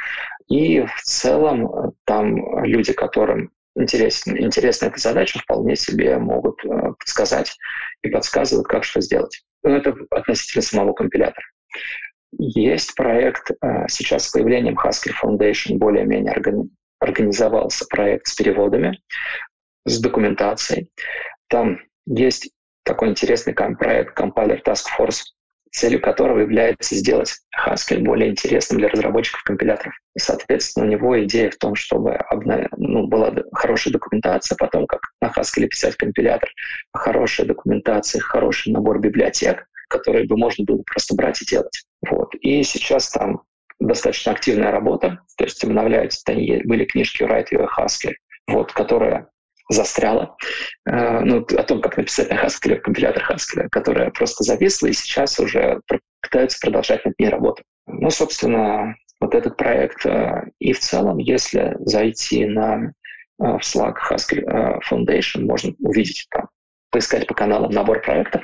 И в целом э, там люди, которым интересна, интересна эта задача, вполне себе могут э, сказать и подсказывают, как что сделать. Но это относительно самого компилятора. Есть проект э, сейчас с появлением Haskell Foundation более-менее организовался проект с переводами с документацией. Там есть такой интересный проект компайлер Task Force, целью которого является сделать Haskell более интересным для разработчиков компиляторов. И, соответственно, у него идея в том, чтобы обнов... ну, была хорошая документация, потом как на Haskell писать компилятор, хорошая документация, хороший набор библиотек, которые бы можно было просто брать и делать. Вот. И сейчас там достаточно активная работа, то есть обновляются, были книжки Write Your Haskell, вот, которая застряла, э, ну, о том, как написать на Haskell, компилятор Haskell, которая просто зависла, и сейчас уже пытаются продолжать над ней работу. Ну, собственно, вот этот проект. Э, и в целом, если зайти на э, в Slack Haskell Foundation, можно увидеть там, поискать по каналам набор проектов,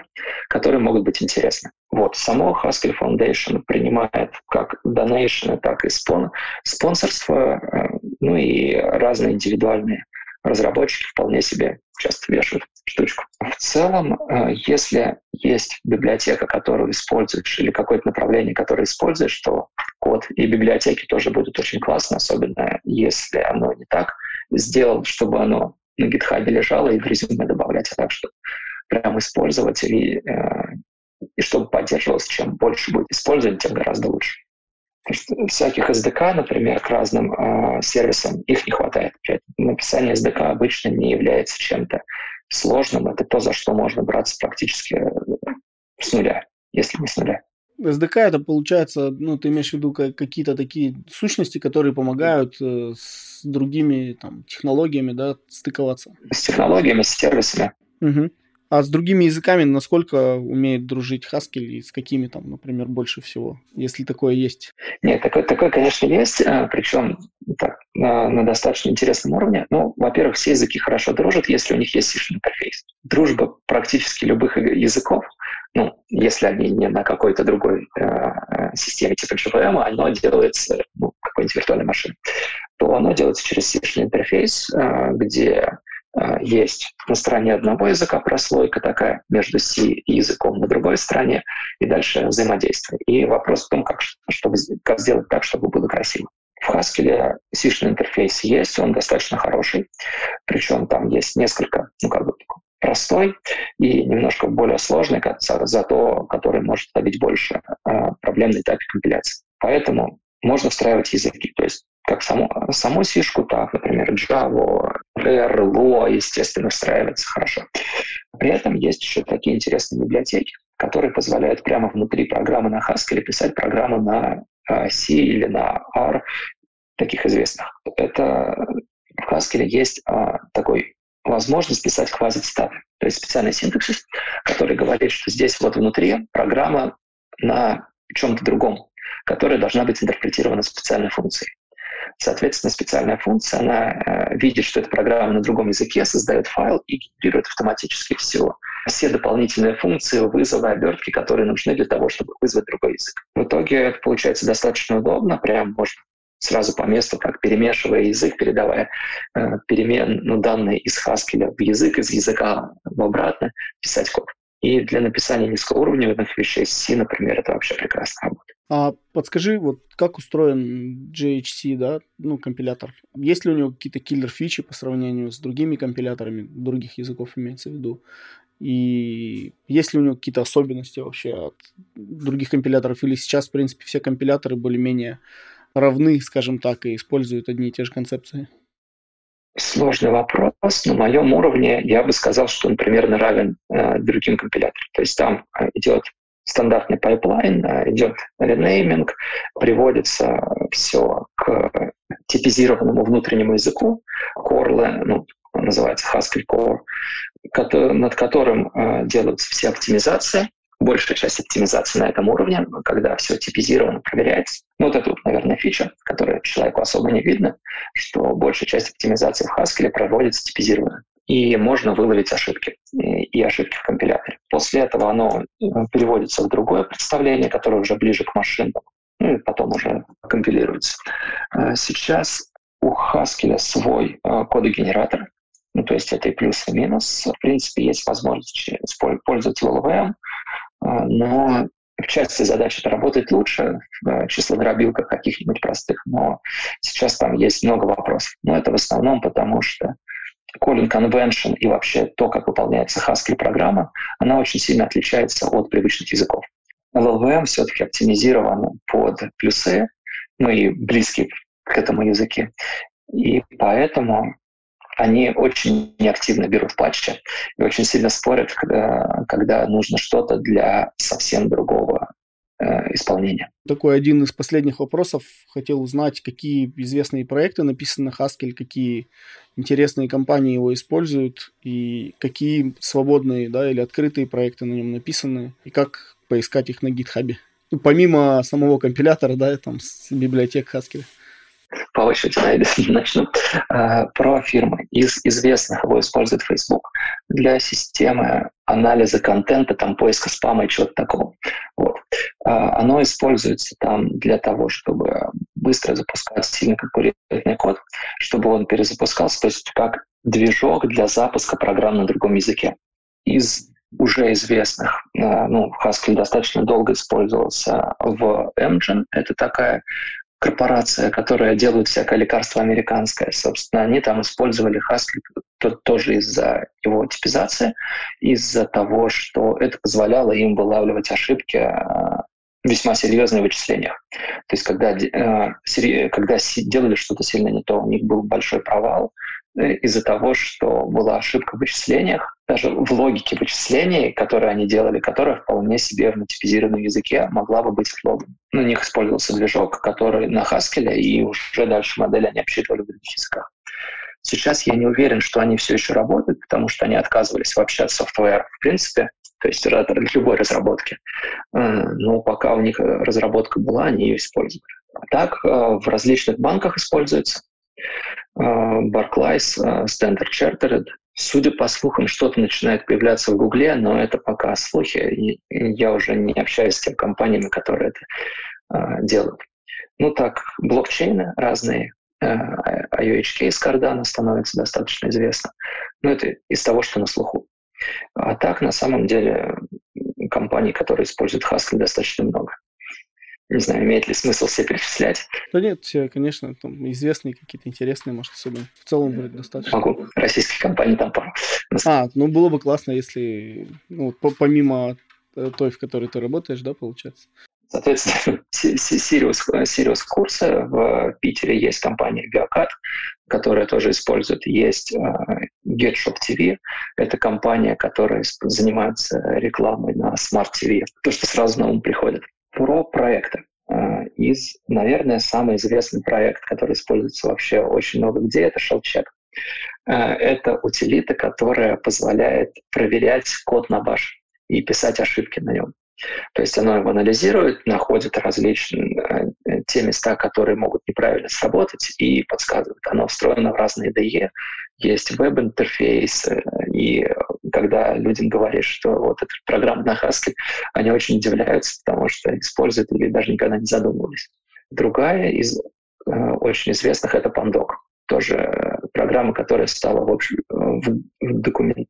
которые могут быть интересны. Вот, само Haskell Foundation принимает как донейшны, так и спон спонсорство, ну и разные индивидуальные разработчики вполне себе часто вешают штучку. В целом, э, если есть библиотека, которую используешь, или какое-то направление, которое используешь, то код и библиотеки тоже будут очень классно, особенно если оно не так сделал, чтобы оно на гитхабе лежало и в резюме добавлять, а так что прям использовать и, э, и чтобы поддерживалось, чем больше будет использовать, тем гораздо лучше всяких SDK, например, к разным э, сервисам, их не хватает. Написание SDK обычно не является чем-то сложным. Это то, за что можно браться практически э, с нуля, если не с нуля. SDK это получается, ну, ты имеешь в виду какие-то такие сущности, которые помогают э, с другими там, технологиями, да, стыковаться? С технологиями, с сервисами. Угу. А с другими языками насколько умеет дружить Haskell и с какими там, например, больше всего, если такое есть? Нет, такое, такое конечно, есть, а, причем так, на, на достаточно интересном уровне. Ну, во-первых, все языки хорошо дружат, если у них есть C интерфейс. Дружба практически любых языков, ну, если они не на какой-то другой э, системе типа JVM, оно делается ну, какой-нибудь виртуальной машиной, то оно делается через C интерфейс, э, где есть на стороне одного языка прослойка такая между C и языком на другой стороне, и дальше взаимодействие. И вопрос в том, как, чтобы, как сделать так, чтобы было красиво. В Haskell c интерфейс есть, он достаточно хороший, причем там есть несколько, ну как бы простой и немножко более сложный, зато который может добить больше э, проблем на этапе компиляции. Поэтому можно встраивать языки. То есть как саму, саму сишку, так, например, Java, R, естественно, встраивается хорошо. При этом есть еще такие интересные библиотеки, которые позволяют прямо внутри программы на Haskell писать программу на а, C или на R, таких известных. Это в Haskell есть а, такой возможность писать квази-цитаты, то есть специальный синтаксис, который говорит, что здесь вот внутри программа на чем-то другом, которая должна быть интерпретирована специальной функцией. Соответственно, специальная функция, она э, видит, что эта программа на другом языке, создает файл и генерирует автоматически все. Все дополнительные функции, вызовы, обертки, которые нужны для того, чтобы вызвать другой язык. В итоге это получается достаточно удобно, прям можно сразу по месту, как перемешивая язык, передавая э, перемен, ну, данные из Haskell в язык, из языка в обратно, писать код. И для написания низкоуровневых вещей C, например, это вообще прекрасно работает. А подскажи, вот как устроен JHC, да, ну, компилятор? Есть ли у него какие-то киллер-фичи по сравнению с другими компиляторами других языков, имеется в виду? И есть ли у него какие-то особенности вообще от других компиляторов? Или сейчас, в принципе, все компиляторы более-менее равны, скажем так, и используют одни и те же концепции? Сложный вопрос. На моем уровне я бы сказал, что он примерно равен э, другим компиляторам. То есть там э, идет стандартный pipeline, э, идет renaming, приводится все к типизированному внутреннему языку, Core, ну, называется Haskell Core, над которым э, делаются все оптимизации, большая часть оптимизации на этом уровне, когда все типизировано, проверяется. Ну, вот это, вот, наверное, фича, которая человеку особо не видно, что большая часть оптимизации в Haskell проводится типизированно. И можно выловить ошибки и ошибки в компиляторе. После этого оно э, переводится в другое представление, которое уже ближе к машинному, ну и потом уже компилируется. Э, сейчас у Haskell свой э, кодогенератор, ну, то есть это и плюс, и минус. В принципе, есть возможность использовать LLVM, но в части задач это работает лучше, в числодробилках каких-нибудь простых, но сейчас там есть много вопросов. Но это в основном потому, что calling convention и вообще то, как выполняется Haskell программа, она очень сильно отличается от привычных языков. LLVM все-таки оптимизирован под плюсы, ну и близкий к этому языке. И поэтому они очень неактивно берут патчи и очень сильно спорят, когда, когда нужно что-то для совсем другого э, исполнения. Такой один из последних вопросов. Хотел узнать, какие известные проекты написаны на Haskell, какие интересные компании его используют и какие свободные да, или открытые проекты на нем написаны, и как поискать их на GitHub. Ну, помимо самого компилятора, да, там, библиотек Haskell по очереди начну. А, про фирмы. Из известных его использует Facebook для системы анализа контента, там поиска спама и чего-то такого. Вот. А, оно используется там для того, чтобы быстро запускать сильно конкурентный код, чтобы он перезапускался, то есть как движок для запуска программ на другом языке. Из уже известных, а, ну, Haskell достаточно долго использовался в Engine. Это такая корпорация, которая делает всякое лекарство американское. Собственно, они там использовали Haskell тоже из-за его типизации, из-за того, что это позволяло им вылавливать ошибки а, весьма серьезные вычислениях. То есть когда, э, когда делали что-то сильно не то, у них был большой провал из-за того, что была ошибка в вычислениях, даже в логике вычислений, которые они делали, которая вполне себе в натипизированном языке могла бы быть отлогом. На них использовался движок, который на Haskell, и уже дальше модели они обсчитывали в других языках. Сейчас я не уверен, что они все еще работают, потому что они отказывались вообще от софтвера в принципе то есть любой разработки. Но пока у них разработка была, они ее использовали. А так э, в различных банках используется. Э, Barclays, э, Standard Chartered. Судя по слухам, что-то начинает появляться в Гугле, но это пока слухи, и я уже не общаюсь с теми компаниями, которые это делают. Ну так, блокчейны разные, IOHK из Cardano становится достаточно известно. Но это из того, что на слуху. А так, на самом деле, компаний, которые используют Haskell, достаточно много. Не знаю, имеет ли смысл все перечислять. Да нет, конечно, там известные какие-то интересные, может, особенно. В целом вроде достаточно. Могу. Российских компаний там пару. А, ну было бы классно, если, ну, помимо той, в которой ты работаешь, да, получается? Соответственно, Sirius, Sirius курсы в Питере есть компания Biocad, которая тоже использует. Есть GetShop TV, это компания, которая занимается рекламой на Smart TV. То, что сразу на ум приходит. Про проекты. Uh, из, наверное, самый известный проект, который используется вообще очень много где, это ShellCheck. Uh, это утилита, которая позволяет проверять код на баш и писать ошибки на нем. То есть оно его анализирует, находит различные э, те места, которые могут неправильно сработать, и подсказывает. Оно встроено в разные IDE, есть веб-интерфейс, и когда людям говоришь, что вот эта программа на Haskell, они очень удивляются, потому что используют или даже никогда не задумывались. Другая из э, очень известных — это Pandoc. Тоже программа, которая стала в, общем, в, в документ,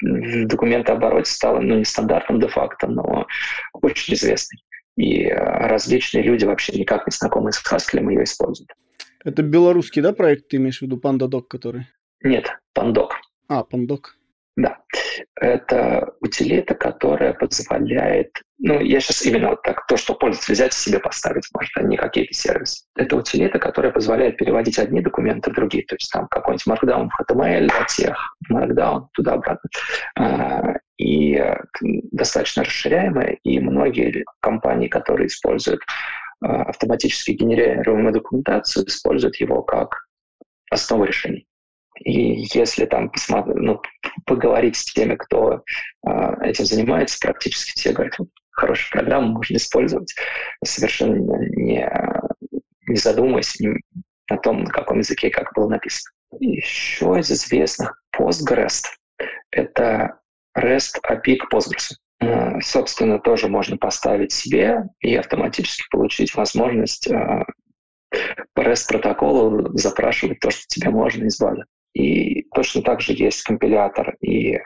в документообороте стала ну, не стандартным де-факто, но очень известной. И э, различные люди вообще никак не знакомые с Haskell ее используют. Это белорусский, да, проект, ты имеешь в виду, PandaDoc, который? Нет, Pandoc. А, Pandoc. Да. Это утилита, которая позволяет... Ну, я сейчас именно вот так, то, что пользователь взять и себе поставить может, а не какие-то сервисы. Это утилита, которая позволяет переводить одни документы в другие. То есть там какой-нибудь Markdown в HTML тех, Markdown туда-обратно. А, и достаточно расширяемая, и многие компании, которые используют а, автоматически генерируемую документацию, используют его как основу решений. И если там посмотри, ну, поговорить с теми, кто э, этим занимается, практически все говорят, хорошую программу можно использовать, совершенно не, не задумываясь о том, на каком языке и как было написано. Еще из известных PostgREST — это REST API к Postgres. Э, собственно, тоже можно поставить себе и автоматически получить возможность э, по REST-протоколу запрашивать то, что тебе можно из базы. И точно так же есть компилятор и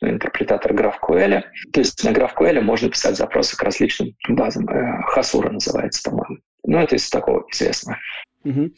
интерпретатор GraphQL. То есть на GraphQL можно писать запросы к различным базам. Хасура э, называется, по-моему. Ну, это из такого известного. Угу.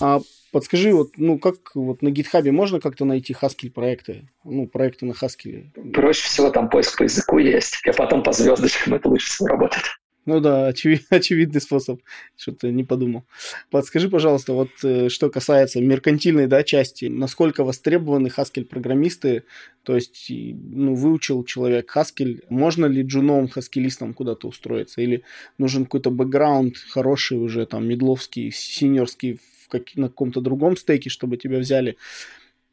А подскажи, вот, ну, как вот на GitHub можно как-то найти Haskell проекты? Ну, проекты на Haskell? Проще всего там поиск по языку есть, а потом по звездочкам это лучше всего работает. Ну да, очевид, очевидный способ. Что-то не подумал. Подскажи, пожалуйста, вот э, что касается меркантильной да, части, насколько востребованы Haskell-программисты, то есть ну, выучил человек Haskell, можно ли джуном хаскелистом куда-то устроиться, или нужен какой-то бэкграунд хороший уже, там, медловский, синьорский в как, на каком-то другом стейке, чтобы тебя взяли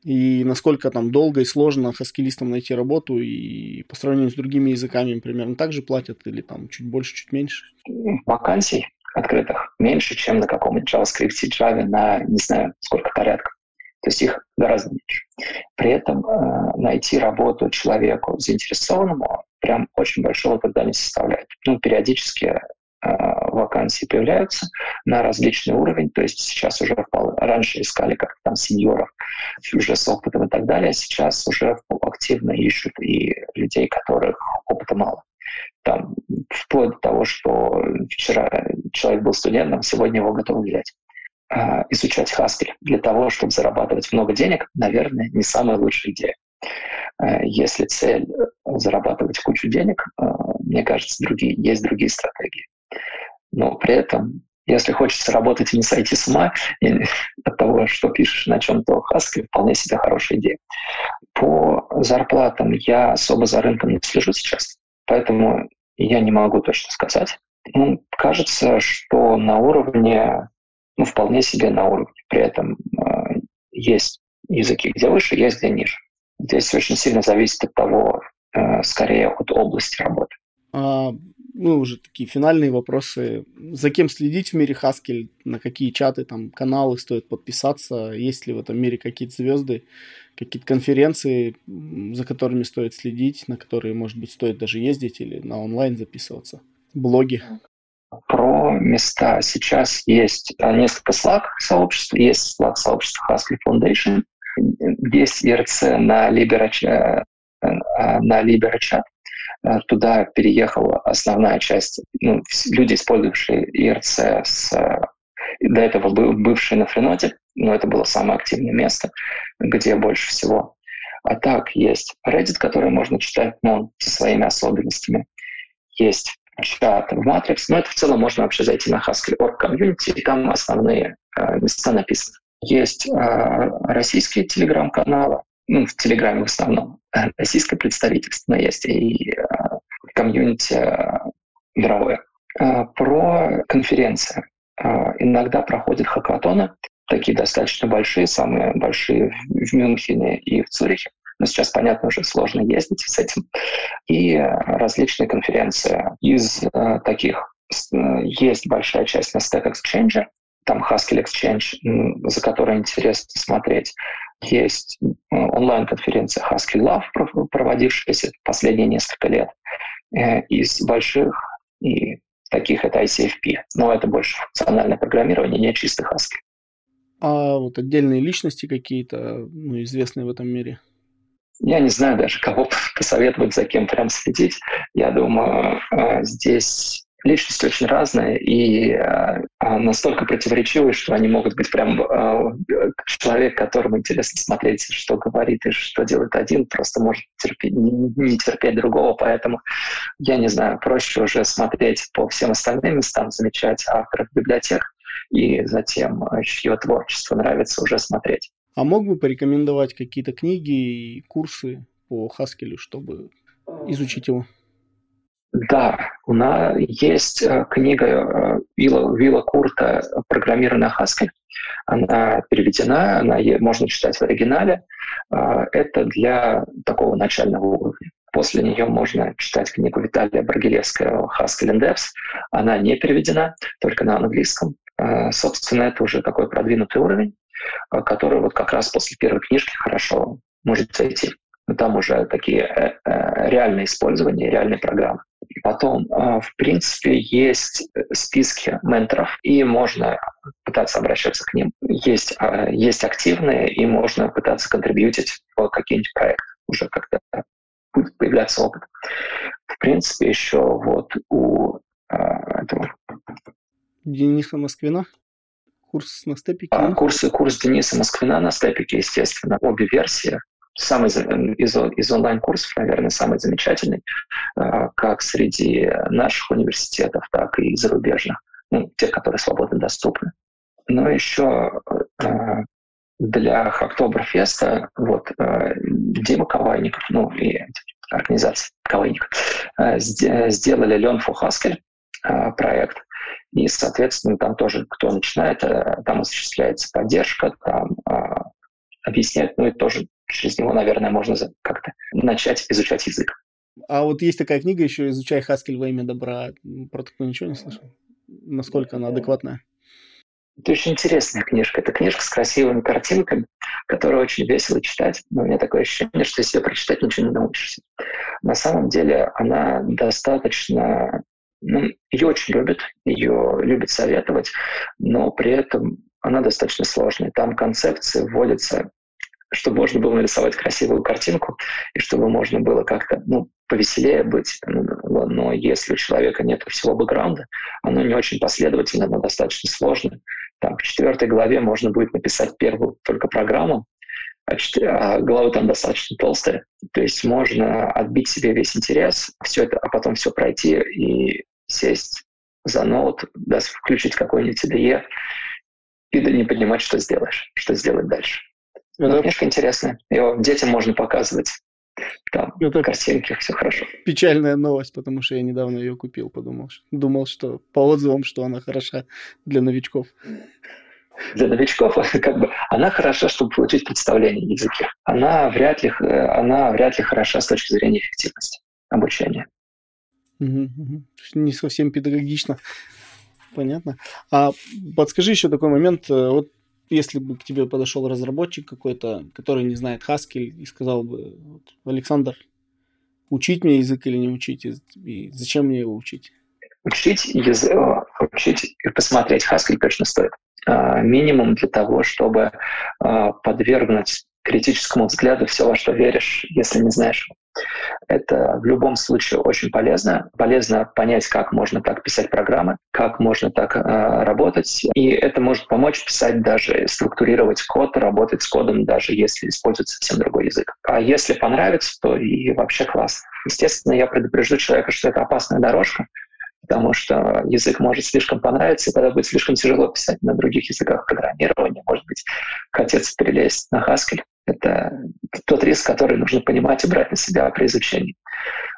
и насколько там долго и сложно хаскилистам найти работу, и по сравнению с другими языками им примерно так же платят, или там чуть больше, чуть меньше? Вакансий открытых меньше, чем на каком-нибудь JavaScript, Java на, не знаю, сколько порядков. То есть их гораздо меньше. При этом э, найти работу человеку заинтересованному прям очень большого труда не составляет. Ну, периодически вакансии появляются на различный уровень, то есть сейчас уже раньше искали как там сеньоров уже с опытом и так далее, сейчас уже активно ищут и людей, которых опыта мало. Там вплоть до того, что вчера человек был студентом, сегодня его готовы взять а, изучать Haskell для того, чтобы зарабатывать много денег, наверное, не самая лучшая идея. А, если цель зарабатывать кучу денег, мне кажется, другие, есть другие стратегии но при этом, если хочется работать и не сойти с ума от того, что пишешь на чем-то Haskell, вполне себе хорошая идея. По зарплатам я особо за рынком не слежу сейчас, поэтому я не могу точно сказать. Ну, кажется, что на уровне, ну, вполне себе на уровне. При этом э, есть языки, где выше, есть где ниже. Здесь очень сильно зависит от того, э, скорее от области работы. Ну, уже такие финальные вопросы. За кем следить в мире Haskell? На какие чаты, там, каналы стоит подписаться? Есть ли в этом мире какие-то звезды, какие-то конференции, за которыми стоит следить, на которые, может быть, стоит даже ездить или на онлайн записываться? Блоги? Про места. Сейчас есть а, несколько Slack сообществ. Есть Slack сообщество Haskell Foundation. Есть ERC на Libera, э, на Libera Chat Э, туда переехала основная часть, ну, люди, использовавшие ERC с э, до этого бывшие на Френоте, но это было самое активное место, где больше всего. А так есть Reddit, который можно читать, но со своими особенностями. Есть чат в Matrix, но это в целом можно вообще зайти на Haskell.org комьюнити, и там основные э, места написаны. Есть э, российские телеграм-каналы, ну, в Телеграме в основном, российское представительство, но есть и э, комьюнити э, мировое. Э, про конференции. Иногда проходят хакатоны, такие достаточно большие, самые большие в Мюнхене и в Цюрихе. Но сейчас, понятно, уже сложно ездить с этим. И различные конференции. Из таких есть большая часть на Stack Exchange, там Haskell Exchange, за которой интересно смотреть. Есть э, онлайн-конференция Haskell Love, проводившаяся последние несколько лет. Э, из больших и таких это ICFP, но это больше функциональное программирование, не чистый Haskell. А вот отдельные личности какие-то ну, известные в этом мире? Я не знаю даже, кого посоветовать, за кем прям следить. Я думаю, э, здесь личности очень разные и э, настолько противоречивые, что они могут быть прям э, человек, которому интересно смотреть, что говорит и что делает один, просто может терпеть, не, не терпеть другого, поэтому я не знаю, проще уже смотреть по всем остальным местам, замечать авторов библиотек и затем, э, чье творчество нравится, уже смотреть. А мог бы порекомендовать какие-то книги и курсы по Хаскелю, чтобы изучить его? Да, У нас есть э, книга э, Вилла, Вилла Курта «Программирование на Haskell». Она переведена, она можно читать в оригинале. Э, это для такого начального уровня. После нее можно читать книгу Виталия Баргилевского «Haskell and Devs». Она не переведена, только на английском. Собственно, это уже такой продвинутый уровень, который вот как раз после первой книжки хорошо может зайти. Там уже такие реальные использования, реальные программы. Потом, а, в принципе, есть списки менторов, и можно пытаться обращаться к ним. Есть, а, есть активные, и можно пытаться контрибьютить в какие-нибудь проекты. Уже как-то будет появляться опыт. В принципе, еще вот у этого... Дениса Москвина? Курс на степике? А, курс, курс Дениса Москвина на степике, естественно. Обе версии самый из, из онлайн-курсов, наверное, самый замечательный, а, как среди наших университетов, так и зарубежных, ну, тех, которые свободно доступны. Но еще а, для Хактоберфеста вот а, Дима Ковайников, ну и организация Ковайников, сделали for Haskell проект, и, соответственно, там тоже, кто начинает, там осуществляется поддержка, там объясняют, ну и тоже через него, наверное, можно как-то начать изучать язык. А вот есть такая книга еще «Изучай Хаскель во имя добра». Про такое ничего не слышал? Насколько она адекватная? Это очень интересная книжка. Это книжка с красивыми картинками, которую очень весело читать. Но у меня такое ощущение, что если ее прочитать, ничего не научишься. На самом деле она достаточно... Ну, ее очень любят, ее любят советовать, но при этом она достаточно сложная. Там концепции вводятся чтобы можно было нарисовать красивую картинку, и чтобы можно было как-то ну, повеселее быть. Но если у человека нет всего бэкграунда, оно не очень последовательно, оно достаточно сложно. Там, в четвертой главе можно будет написать первую только программу, а, а глава там достаточно толстая. То есть можно отбить себе весь интерес, все это, а потом все пройти и сесть за ноут, да, включить какой-нибудь IDE и не понимать, что сделаешь, что сделать дальше. Ну, это... книжка интересная. Ее детям можно показывать. Там это картинки, все хорошо. Печальная новость, потому что я недавно ее купил, подумал. Думал, что по отзывам, что она хороша для новичков. Для новичков как бы она хороша, чтобы получить представление о языке. Она вряд ли, она вряд ли хороша с точки зрения эффективности обучения. Угу, угу. Не совсем педагогично. Понятно. А подскажи еще такой момент. Э, вот если бы к тебе подошел разработчик какой-то, который не знает Haskell, и сказал бы, вот, Александр, учить мне язык или не учить, и зачем мне его учить? Учить язык, учить и посмотреть Haskell точно стоит. А, минимум для того, чтобы а, подвергнуть критическому взгляду все, во что веришь, если не знаешь. Это в любом случае очень полезно. Полезно понять, как можно так писать программы, как можно так э, работать. И это может помочь писать даже, структурировать код, работать с кодом, даже если используется совсем другой язык. А если понравится, то и вообще класс. Естественно, я предупрежу человека, что это опасная дорожка, потому что язык может слишком понравиться, и тогда будет слишком тяжело писать на других языках программирования. Может быть, хотеться перелезть на Haskell. Это тот риск, который нужно понимать и брать на себя при изучении.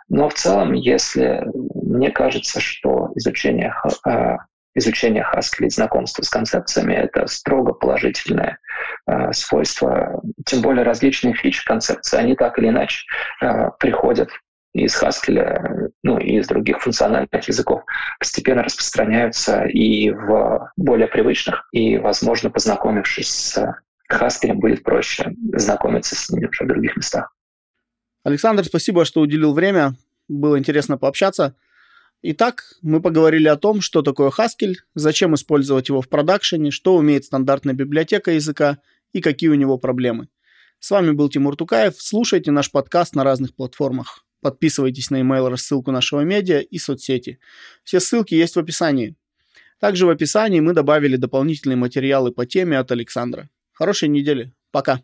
Но в целом, если мне кажется, что изучение, э, изучение Haskell и знакомство с концепциями — это строго положительное э, свойство, тем более различные фичи концепции, они так или иначе э, приходят из Haskell, ну и из других функциональных языков, постепенно распространяются и в более привычных, и, возможно, познакомившись с Хаскелем будет проще знакомиться с ними уже в других местах. Александр, спасибо, что уделил время. Было интересно пообщаться. Итак, мы поговорили о том, что такое Haskell, зачем использовать его в продакшене, что умеет стандартная библиотека языка и какие у него проблемы. С вами был Тимур Тукаев. Слушайте наш подкаст на разных платформах. Подписывайтесь на email рассылку нашего медиа и соцсети. Все ссылки есть в описании. Также в описании мы добавили дополнительные материалы по теме от Александра. Хорошей недели. Пока.